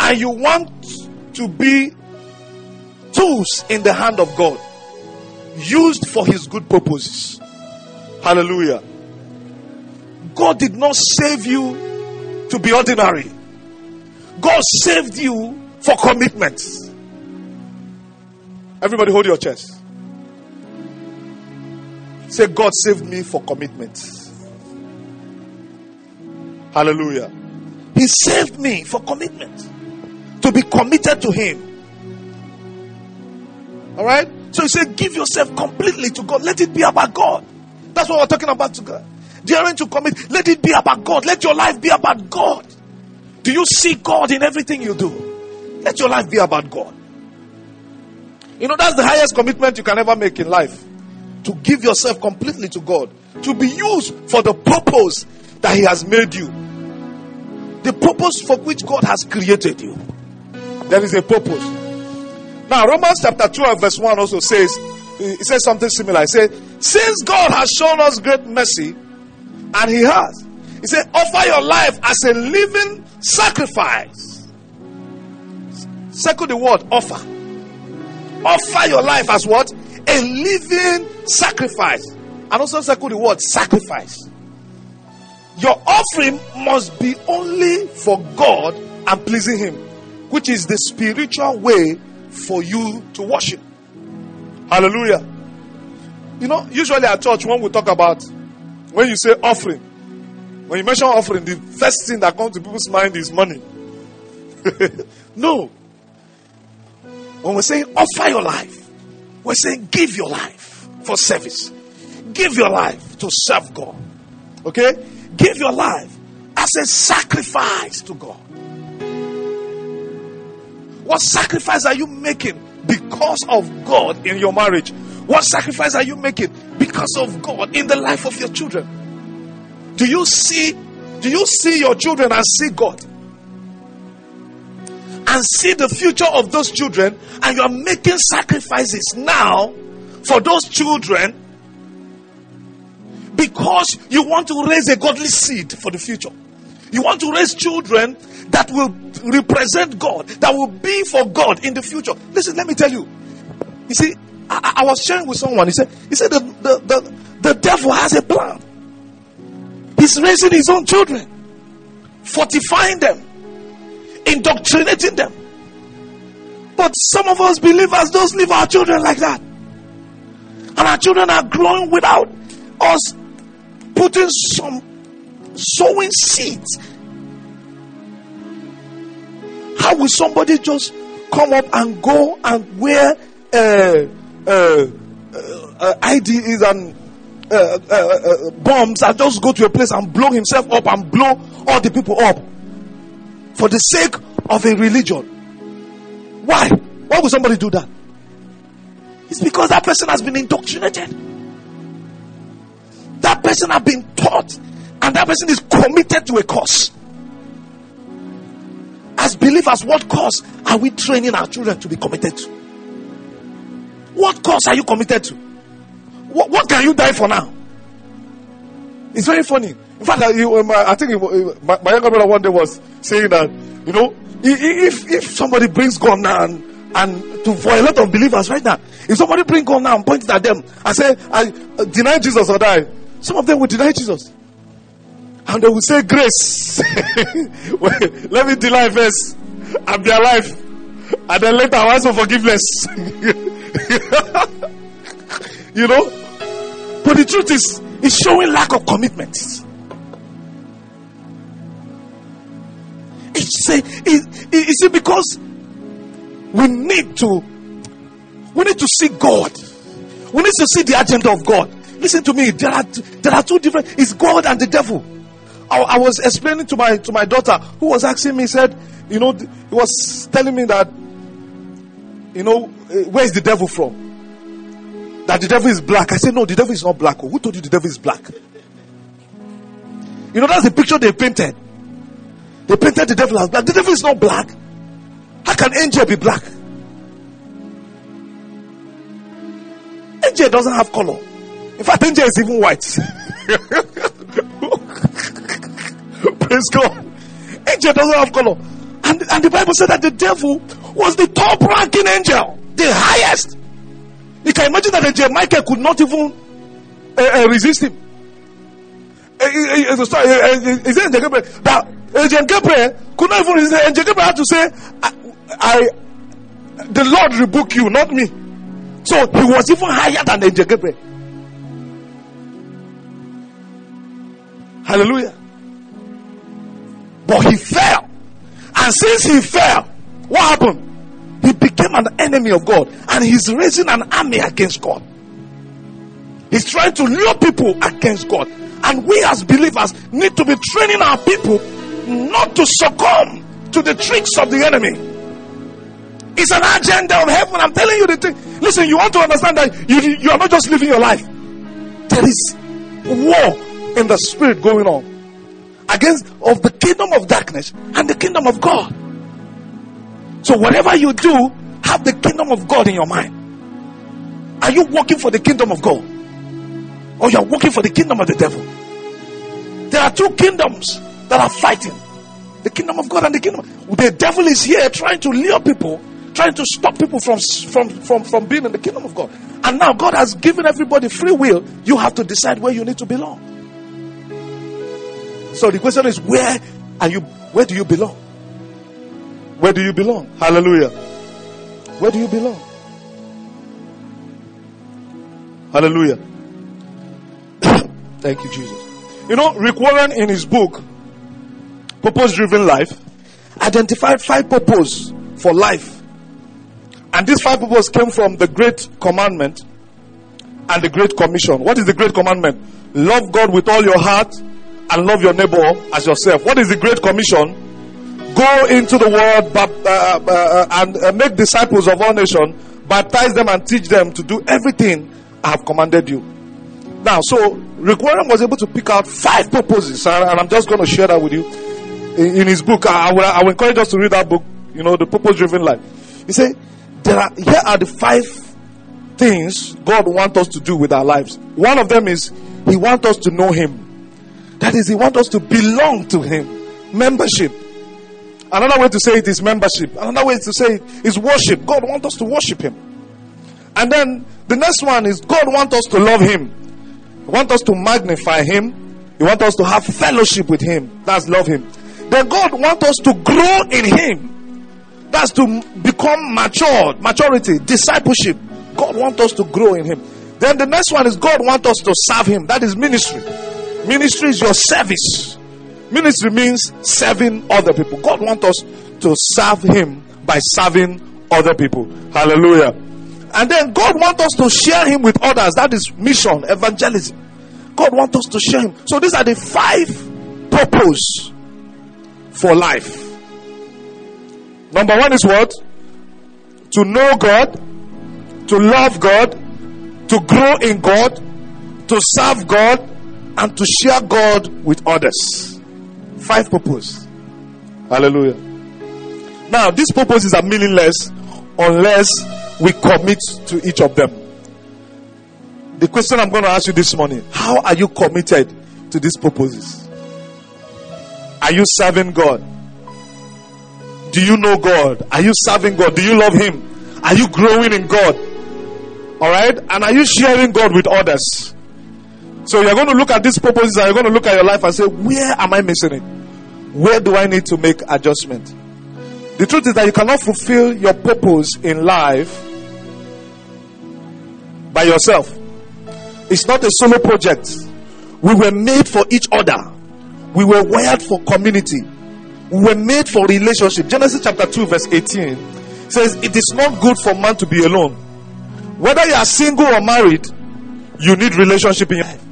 and you want to be tools in the hand of God, used for His good purposes. Hallelujah. God did not save you to be ordinary, God saved you for commitment. Everybody, hold your chest. Say, God saved me for commitment. Hallelujah. He saved me for commitment. To be committed to Him. All right? So he said, give yourself completely to God. Let it be about God. That's what we're talking about to God. Daring to commit. Let it be about God. Let your life be about God. Do you see God in everything you do? Let your life be about God. You know, that's the highest commitment you can ever make in life. To give yourself completely to God. To be used for the purpose that He has made you. The purpose for which God has created you. There is a purpose. Now, Romans chapter 12, verse 1 also says, it says something similar. It says, Since God has shown us great mercy, and He has, He said, offer your life as a living sacrifice. Circle the word offer. Offer your life as what? A living sacrifice. And also circle the word sacrifice. Your offering must be only for God and pleasing Him, which is the spiritual way for you to worship. Hallelujah. You know, usually at church, when we talk about, when you say offering, when you mention offering, the first thing that comes to people's mind is money. no. When we're saying offer your life, we're saying give your life for service. Give your life to serve God. Okay? Give your life as a sacrifice to God. What sacrifice are you making because of God in your marriage? What sacrifice are you making because of God in the life of your children? Do you see do you see your children and see God? And see the future of those children and you are making sacrifices now for those children because you want to raise a godly seed for the future. You want to raise children that will represent God, that will be for God in the future. Listen, let me tell you. You see, I, I was sharing with someone. He said, he said the, the, the, the devil has a plan. He's raising his own children, fortifying them, indoctrinating them. But some of us believers don't leave our children like that. And our children are growing without us putting some sowing seeds. How will somebody just come up and go and wear uh, uh, uh, IDs and uh, uh, uh, bombs and just go to a place and blow himself up and blow all the people up for the sake of a religion? Why? Why would somebody do that? It's because that person has been indoctrinated. That person has been taught and that person is committed to a cause. As believers, what cause are we training our children to be committed to? What cause are you committed to? What, what can you die for now? It's very funny. In fact, I, I think my, my younger brother one day was saying that, you know, if if somebody brings gun now and, and to, for a lot of believers right now, if somebody bring gun now and point it at them and say, I uh, deny Jesus or die, some of them will deny Jesus. And they will say, Grace. Let me deny first and be alive. And then later I ask for forgiveness. you know? But the truth is, it's showing lack of commitment. It's a, it, it, because we need to, we need to see God. We need to see the agenda of God. Listen to me. There are there are two different. It's God and the devil. I, I was explaining to my to my daughter who was asking me. Said, you know, he was telling me that, you know, eh, where is the devil from? That the devil is black. I said, no, the devil is not black. Who told you the devil is black? You know, that's the picture they painted. They painted the devil as black. The devil is not black. How can angel be black? Angel doesn't have color. In fact, angel is even white. Praise God. Angel doesn't have color. And, and the Bible said that the devil was the top ranking angel, the highest. You can imagine that angel Michael could not even uh, uh, resist him. Uh, uh, uh, uh, is it angel Gabriel? That angel Gabriel could not even resist. Angel Gabriel had to say, I, I the Lord rebuke you, not me. So he was even higher than angel Gabriel. Hallelujah. But he fell. And since he fell, what happened? He became an enemy of God. And he's raising an army against God. He's trying to lure people against God. And we as believers need to be training our people not to succumb to the tricks of the enemy. It's an agenda of heaven. I'm telling you the thing. Listen, you want to understand that you, you are not just living your life. There is war in the spirit going on against of the kingdom of darkness and the kingdom of God. So whatever you do, have the kingdom of God in your mind. Are you working for the kingdom of God? Or you are working for the kingdom of the devil? There are two kingdoms that are fighting. The kingdom of God and the kingdom. The devil is here trying to lure people, trying to stop people from, from, from, from being in the kingdom of God. And now God has given everybody free will. You have to decide where you need to belong. So the question is, where are you? Where do you belong? Where do you belong? Hallelujah. Where do you belong? Hallelujah. Thank you, Jesus. You know, Rick Warren in his book, Purpose Driven Life, identified five purposes for life. And these five purposes came from the Great Commandment and the Great Commission. What is the Great Commandment? Love God with all your heart and love your neighbor as yourself. What is the Great Commission? Go into the world uh, uh, uh, and uh, make disciples of all nations, baptize them and teach them to do everything I have commanded you. Now, so Rick Warren was able to pick out five purposes, and and I'm just going to share that with you in, in his book. I, I will, I will encourage us to read that book. You know, the purpose-driven life. He said, "There are here are the five things God wants us to do with our lives. One of them is He wants us to know Him. That is, He wants us to belong to Him. Membership. Another way to say it is membership. Another way to say it is worship. God wants us to worship Him. And then the next one is God wants us to love Him. He wants us to magnify Him. He wants us to have fellowship with Him. That's love Him. Then God wants us to grow in Him. That's to become matured, maturity, discipleship. God wants us to grow in Him. Then the next one is God wants us to serve Him. That is ministry. Ministry is your service. Ministry means serving other people. God wants us to serve Him by serving other people. Hallelujah. And then God wants us to share Him with others. That is mission, evangelism. God wants us to share Him. So these are the five purpose for life. Number one is what? To know God, to love God, to grow in God, to serve God, and to share God with others. Five purpose. Hallelujah. Now, these purposes are meaningless unless we commit to each of them. The question I'm going to ask you this morning how are you committed to these purposes? Are you serving God? Do you know God? Are you serving God? Do you love Him? Are you growing in God? All right? And are you sharing God with others? So you're going to look at these purposes and you're going to look at your life and say, where am I missing it? Where do I need to make adjustment? The truth is that you cannot fulfill your purpose in life by yourself. It's not a solo project. We were made for each other. We were wired for community. We were made for relationship. Genesis chapter 2 verse 18 says it is not good for man to be alone. Whether you are single or married, you need relationship in your life.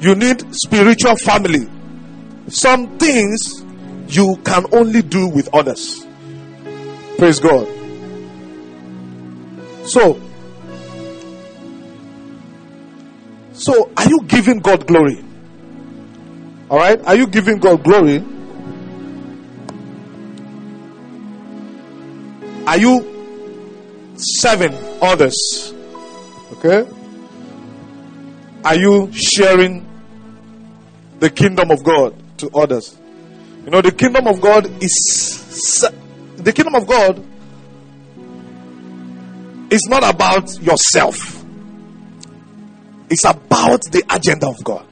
You need spiritual family. Some things you can only do with others. Praise God. So, so are you giving God glory? All right? Are you giving God glory? Are you serving others? Okay? Are you sharing the kingdom of God to others? You know, the kingdom of God is the kingdom of God is not about yourself. It's about the agenda of God.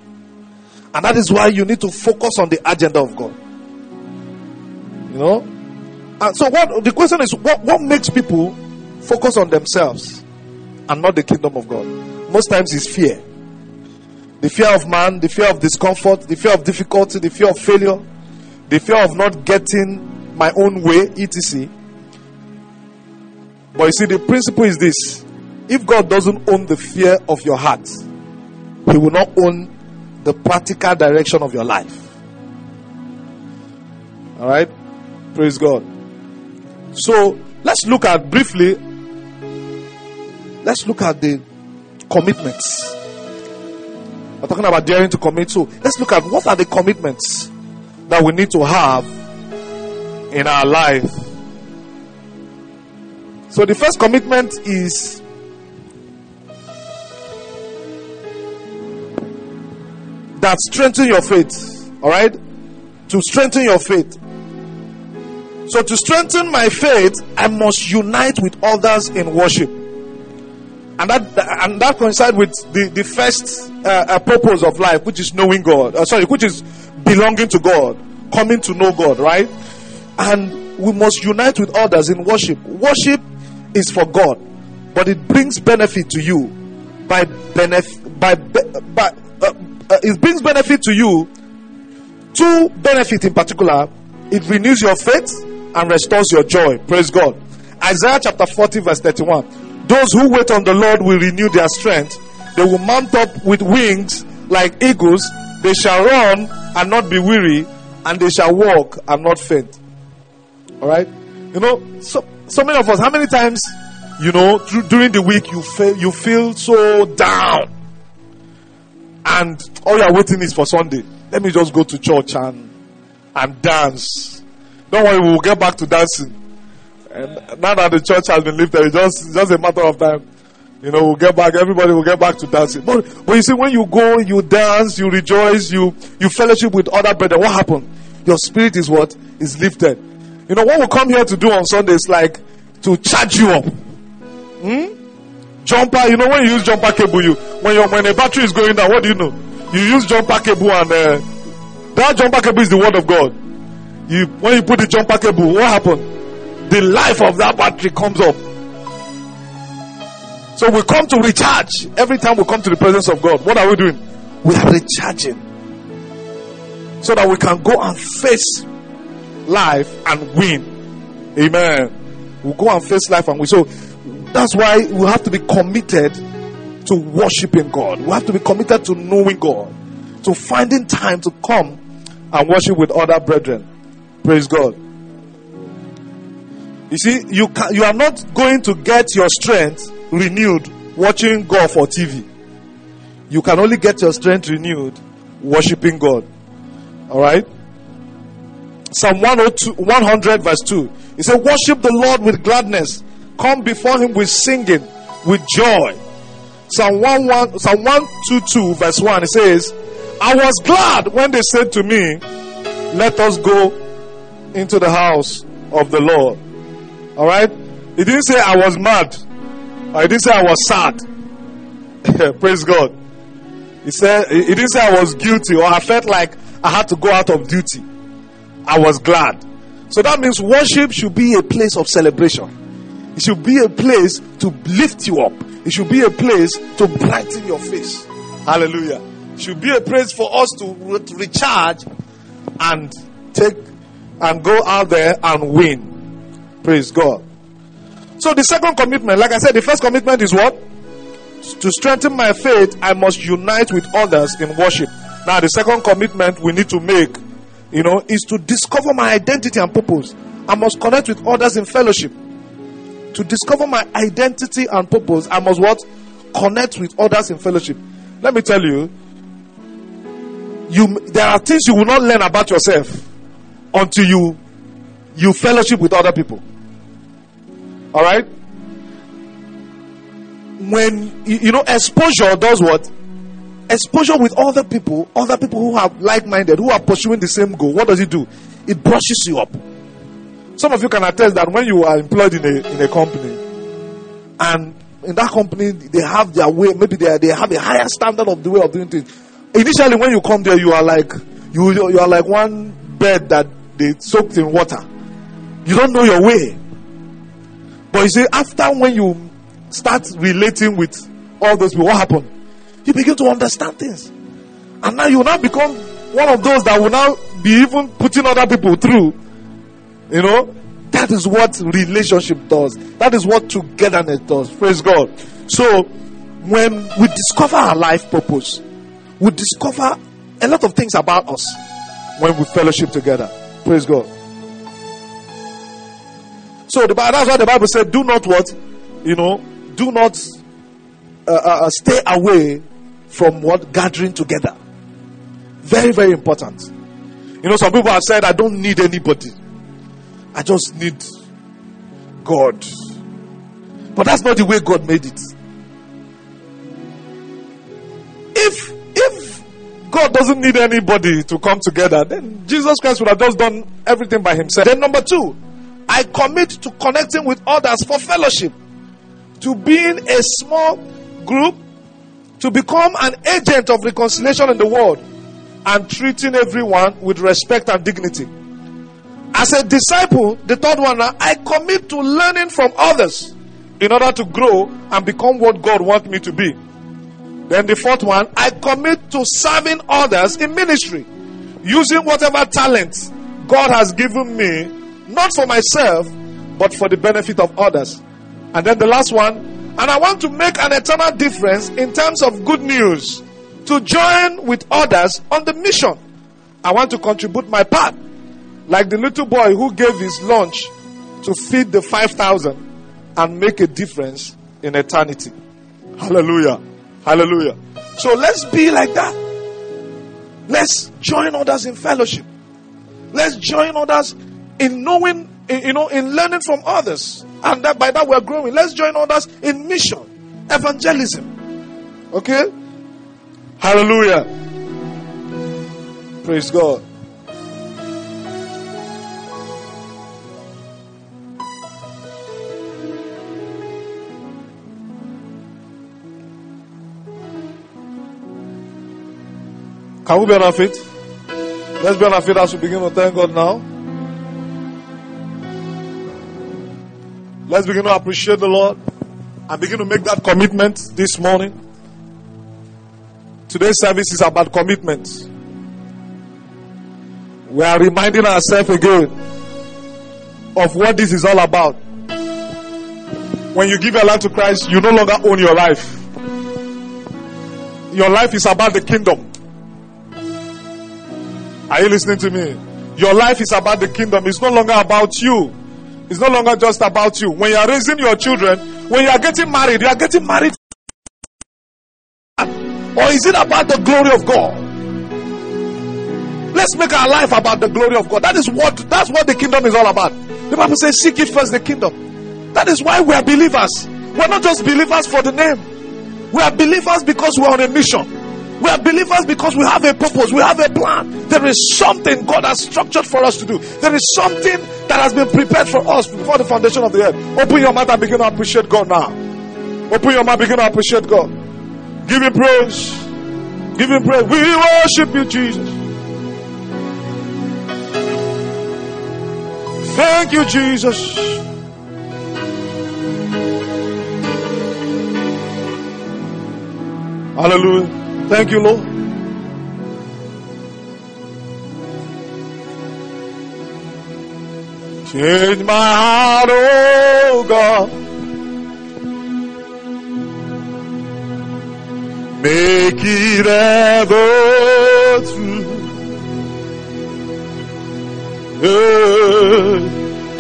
And that is why you need to focus on the agenda of God. You know? And so what the question is what, what makes people focus on themselves and not the kingdom of God? Most times it's fear. The fear of man, the fear of discomfort, the fear of difficulty, the fear of failure, the fear of not getting my own way, etc. But you see, the principle is this if God doesn't own the fear of your heart, He will not own the practical direction of your life. All right? Praise God. So, let's look at briefly, let's look at the commitments. We're talking about daring to commit. So, let's look at what are the commitments that we need to have in our life. So, the first commitment is that strengthen your faith. All right? To strengthen your faith. So, to strengthen my faith, I must unite with others in worship. And that and that coincides with the, the first uh, uh, purpose of life, which is knowing God. Uh, sorry, which is belonging to God, coming to know God, right? And we must unite with others in worship. Worship is for God, but it brings benefit to you by benefit by, by uh, uh, it brings benefit to you. Two benefit in particular, it renews your faith and restores your joy. Praise God. Isaiah chapter 40, verse 31. Those who wait on the Lord will renew their strength. They will mount up with wings like eagles. They shall run and not be weary, and they shall walk and not faint. All right? You know, so, so many of us, how many times, you know, during the week you feel, you feel so down? And oh all you're waiting is for Sunday. Let me just go to church and, and dance. Don't worry, we'll get back to dancing. And now that the church has been lifted, it's just, just a matter of time. You know, we'll get back, everybody will get back to dancing. But, but you see, when you go, you dance, you rejoice, you, you fellowship with other brethren, what happened? Your spirit is what? Is lifted. You know, what we come here to do on Sunday is like to charge you up. Hmm? Jumper, you know, when you use jumper cable, you, when your, when a battery is going down, what do you know? You use jumper cable and, uh, that jumper cable is the word of God. You, when you put the jumper cable, what happened? The life of that battery comes up. So we come to recharge. Every time we come to the presence of God, what are we doing? We are recharging. So that we can go and face life and win. Amen. We'll go and face life and win. So that's why we have to be committed to worshiping God. We have to be committed to knowing God. To finding time to come and worship with other brethren. Praise God. You see, you can, you are not going to get your strength renewed watching God for TV. You can only get your strength renewed worshiping God. All right? Psalm 102, 100 verse 2. He said, worship the Lord with gladness. Come before him with singing, with joy. Psalm 1, 1, Psalm 122 verse 1. It says, I was glad when they said to me, let us go into the house of the Lord. All right? He didn't say I was mad. I didn't say I was sad. Praise God. He said he didn't say I was guilty or I felt like I had to go out of duty. I was glad. So that means worship should be a place of celebration. It should be a place to lift you up. It should be a place to brighten your face. Hallelujah. It should be a place for us to recharge and take and go out there and win. Praise God. So the second commitment, like I said, the first commitment is what? To strengthen my faith, I must unite with others in worship. Now, the second commitment we need to make, you know, is to discover my identity and purpose. I must connect with others in fellowship. To discover my identity and purpose, I must what? Connect with others in fellowship. Let me tell you, you there are things you will not learn about yourself until you you fellowship with other people. All right? When you know exposure does what? Exposure with other people, other people who are like-minded, who are pursuing the same goal. What does it do? it brushes you up. Some of you can attest that when you are employed in a in a company, and in that company they have their way, maybe they they have a higher standard of the way of doing things. Initially, when you come there, you are like you you are like one bed that they soaked in water. You don't know your way. But you see, after when you start relating with all those people, what happened? You begin to understand things. And now you now become one of those that will now be even putting other people through. You know, that is what relationship does. That is what togetherness does. Praise God. So, when we discover our life purpose, we discover a lot of things about us when we fellowship together. Praise God. So the, that's why the Bible said, "Do not what, you know, do not uh, uh, uh, stay away from what gathering together." Very, very important. You know, some people have said, "I don't need anybody. I just need God." But that's not the way God made it. If if God doesn't need anybody to come together, then Jesus Christ would have just done everything by himself. Then number two, I commit to connecting with others for fellowship, to being a small group, to become an agent of reconciliation in the world, and treating everyone with respect and dignity. As a disciple, the third one, uh, I commit to learning from others in order to grow and become what God wants me to be. Then the fourth one, I commit to serving others in ministry, using whatever talent God has given me, not for myself, but for the benefit of others. And then the last one, and I want to make an eternal difference in terms of good news, to join with others on the mission. I want to contribute my part, like the little boy who gave his lunch to feed the 5,000 and make a difference in eternity. Hallelujah. Hallelujah. So let's be like that. Let's join others in fellowship. Let's join others in knowing, in, you know, in learning from others. And that by that we're growing. Let's join others in mission, evangelism. Okay? Hallelujah. Praise God. Can we be on our feet? Let's be on our feet as we begin to thank God now. Let's begin to appreciate the Lord and begin to make that commitment this morning. Today's service is about commitment. We are reminding ourselves again of what this is all about. When you give your life to Christ, you no longer own your life. Your life is about the kingdom. Are you listening to me? Your life is about the kingdom. It's no longer about you. It's no longer just about you. When you are raising your children, when you are getting married, you are getting married. Or is it about the glory of God? Let's make our life about the glory of God. That is what that's what the kingdom is all about. The Bible says, seek it first the kingdom. That is why we are believers. We're not just believers for the name. We are believers because we're on a mission. We are believers because we have a purpose, we have a plan. There is something God has structured for us to do. There is something that has been prepared for us before the foundation of the earth. Open your mouth and begin to appreciate God now. Open your mouth, begin to appreciate God. Give Him praise. Give Him praise. We worship you, Jesus. Thank you, Jesus. Hallelujah. Thank you, Lord. Change my heart, oh God. Make it ever true. Uh,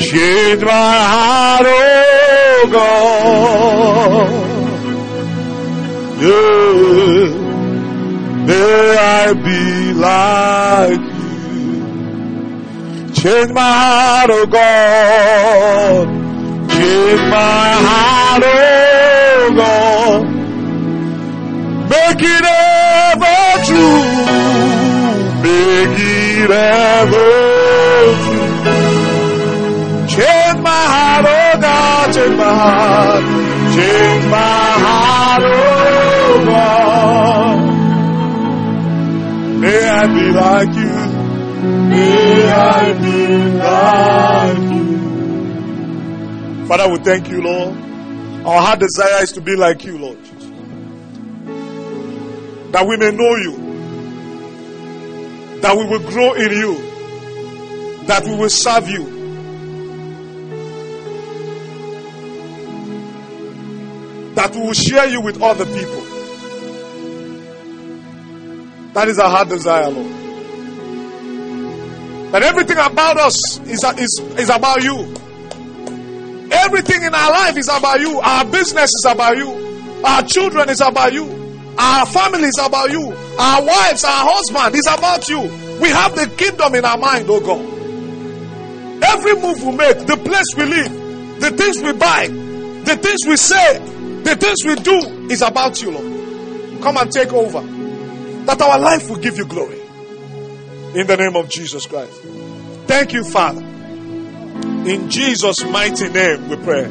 change my heart, oh God. Yeah may I be like you. Change my heart, oh God. Change my heart, oh God. Make it ever true. Make it ever true. Change my heart, oh God. Change my heart. Change my heart, oh I be like you. May I be like you. Father, we thank you, Lord. Our heart desire is to be like you, Lord. That we may know you. That we will grow in you. That we will serve you. That we will share you with other people. That is our heart desire, Lord. That everything about us is, is, is about you. Everything in our life is about you. Our business is about you. Our children is about you. Our family is about you. Our wives, our husband is about you. We have the kingdom in our mind, oh God. Every move we make, the place we live, the things we buy, the things we say, the things we do is about you, Lord. Come and take over. That our life will give you glory. In the name of Jesus Christ. Thank you, Father. In Jesus' mighty name we pray.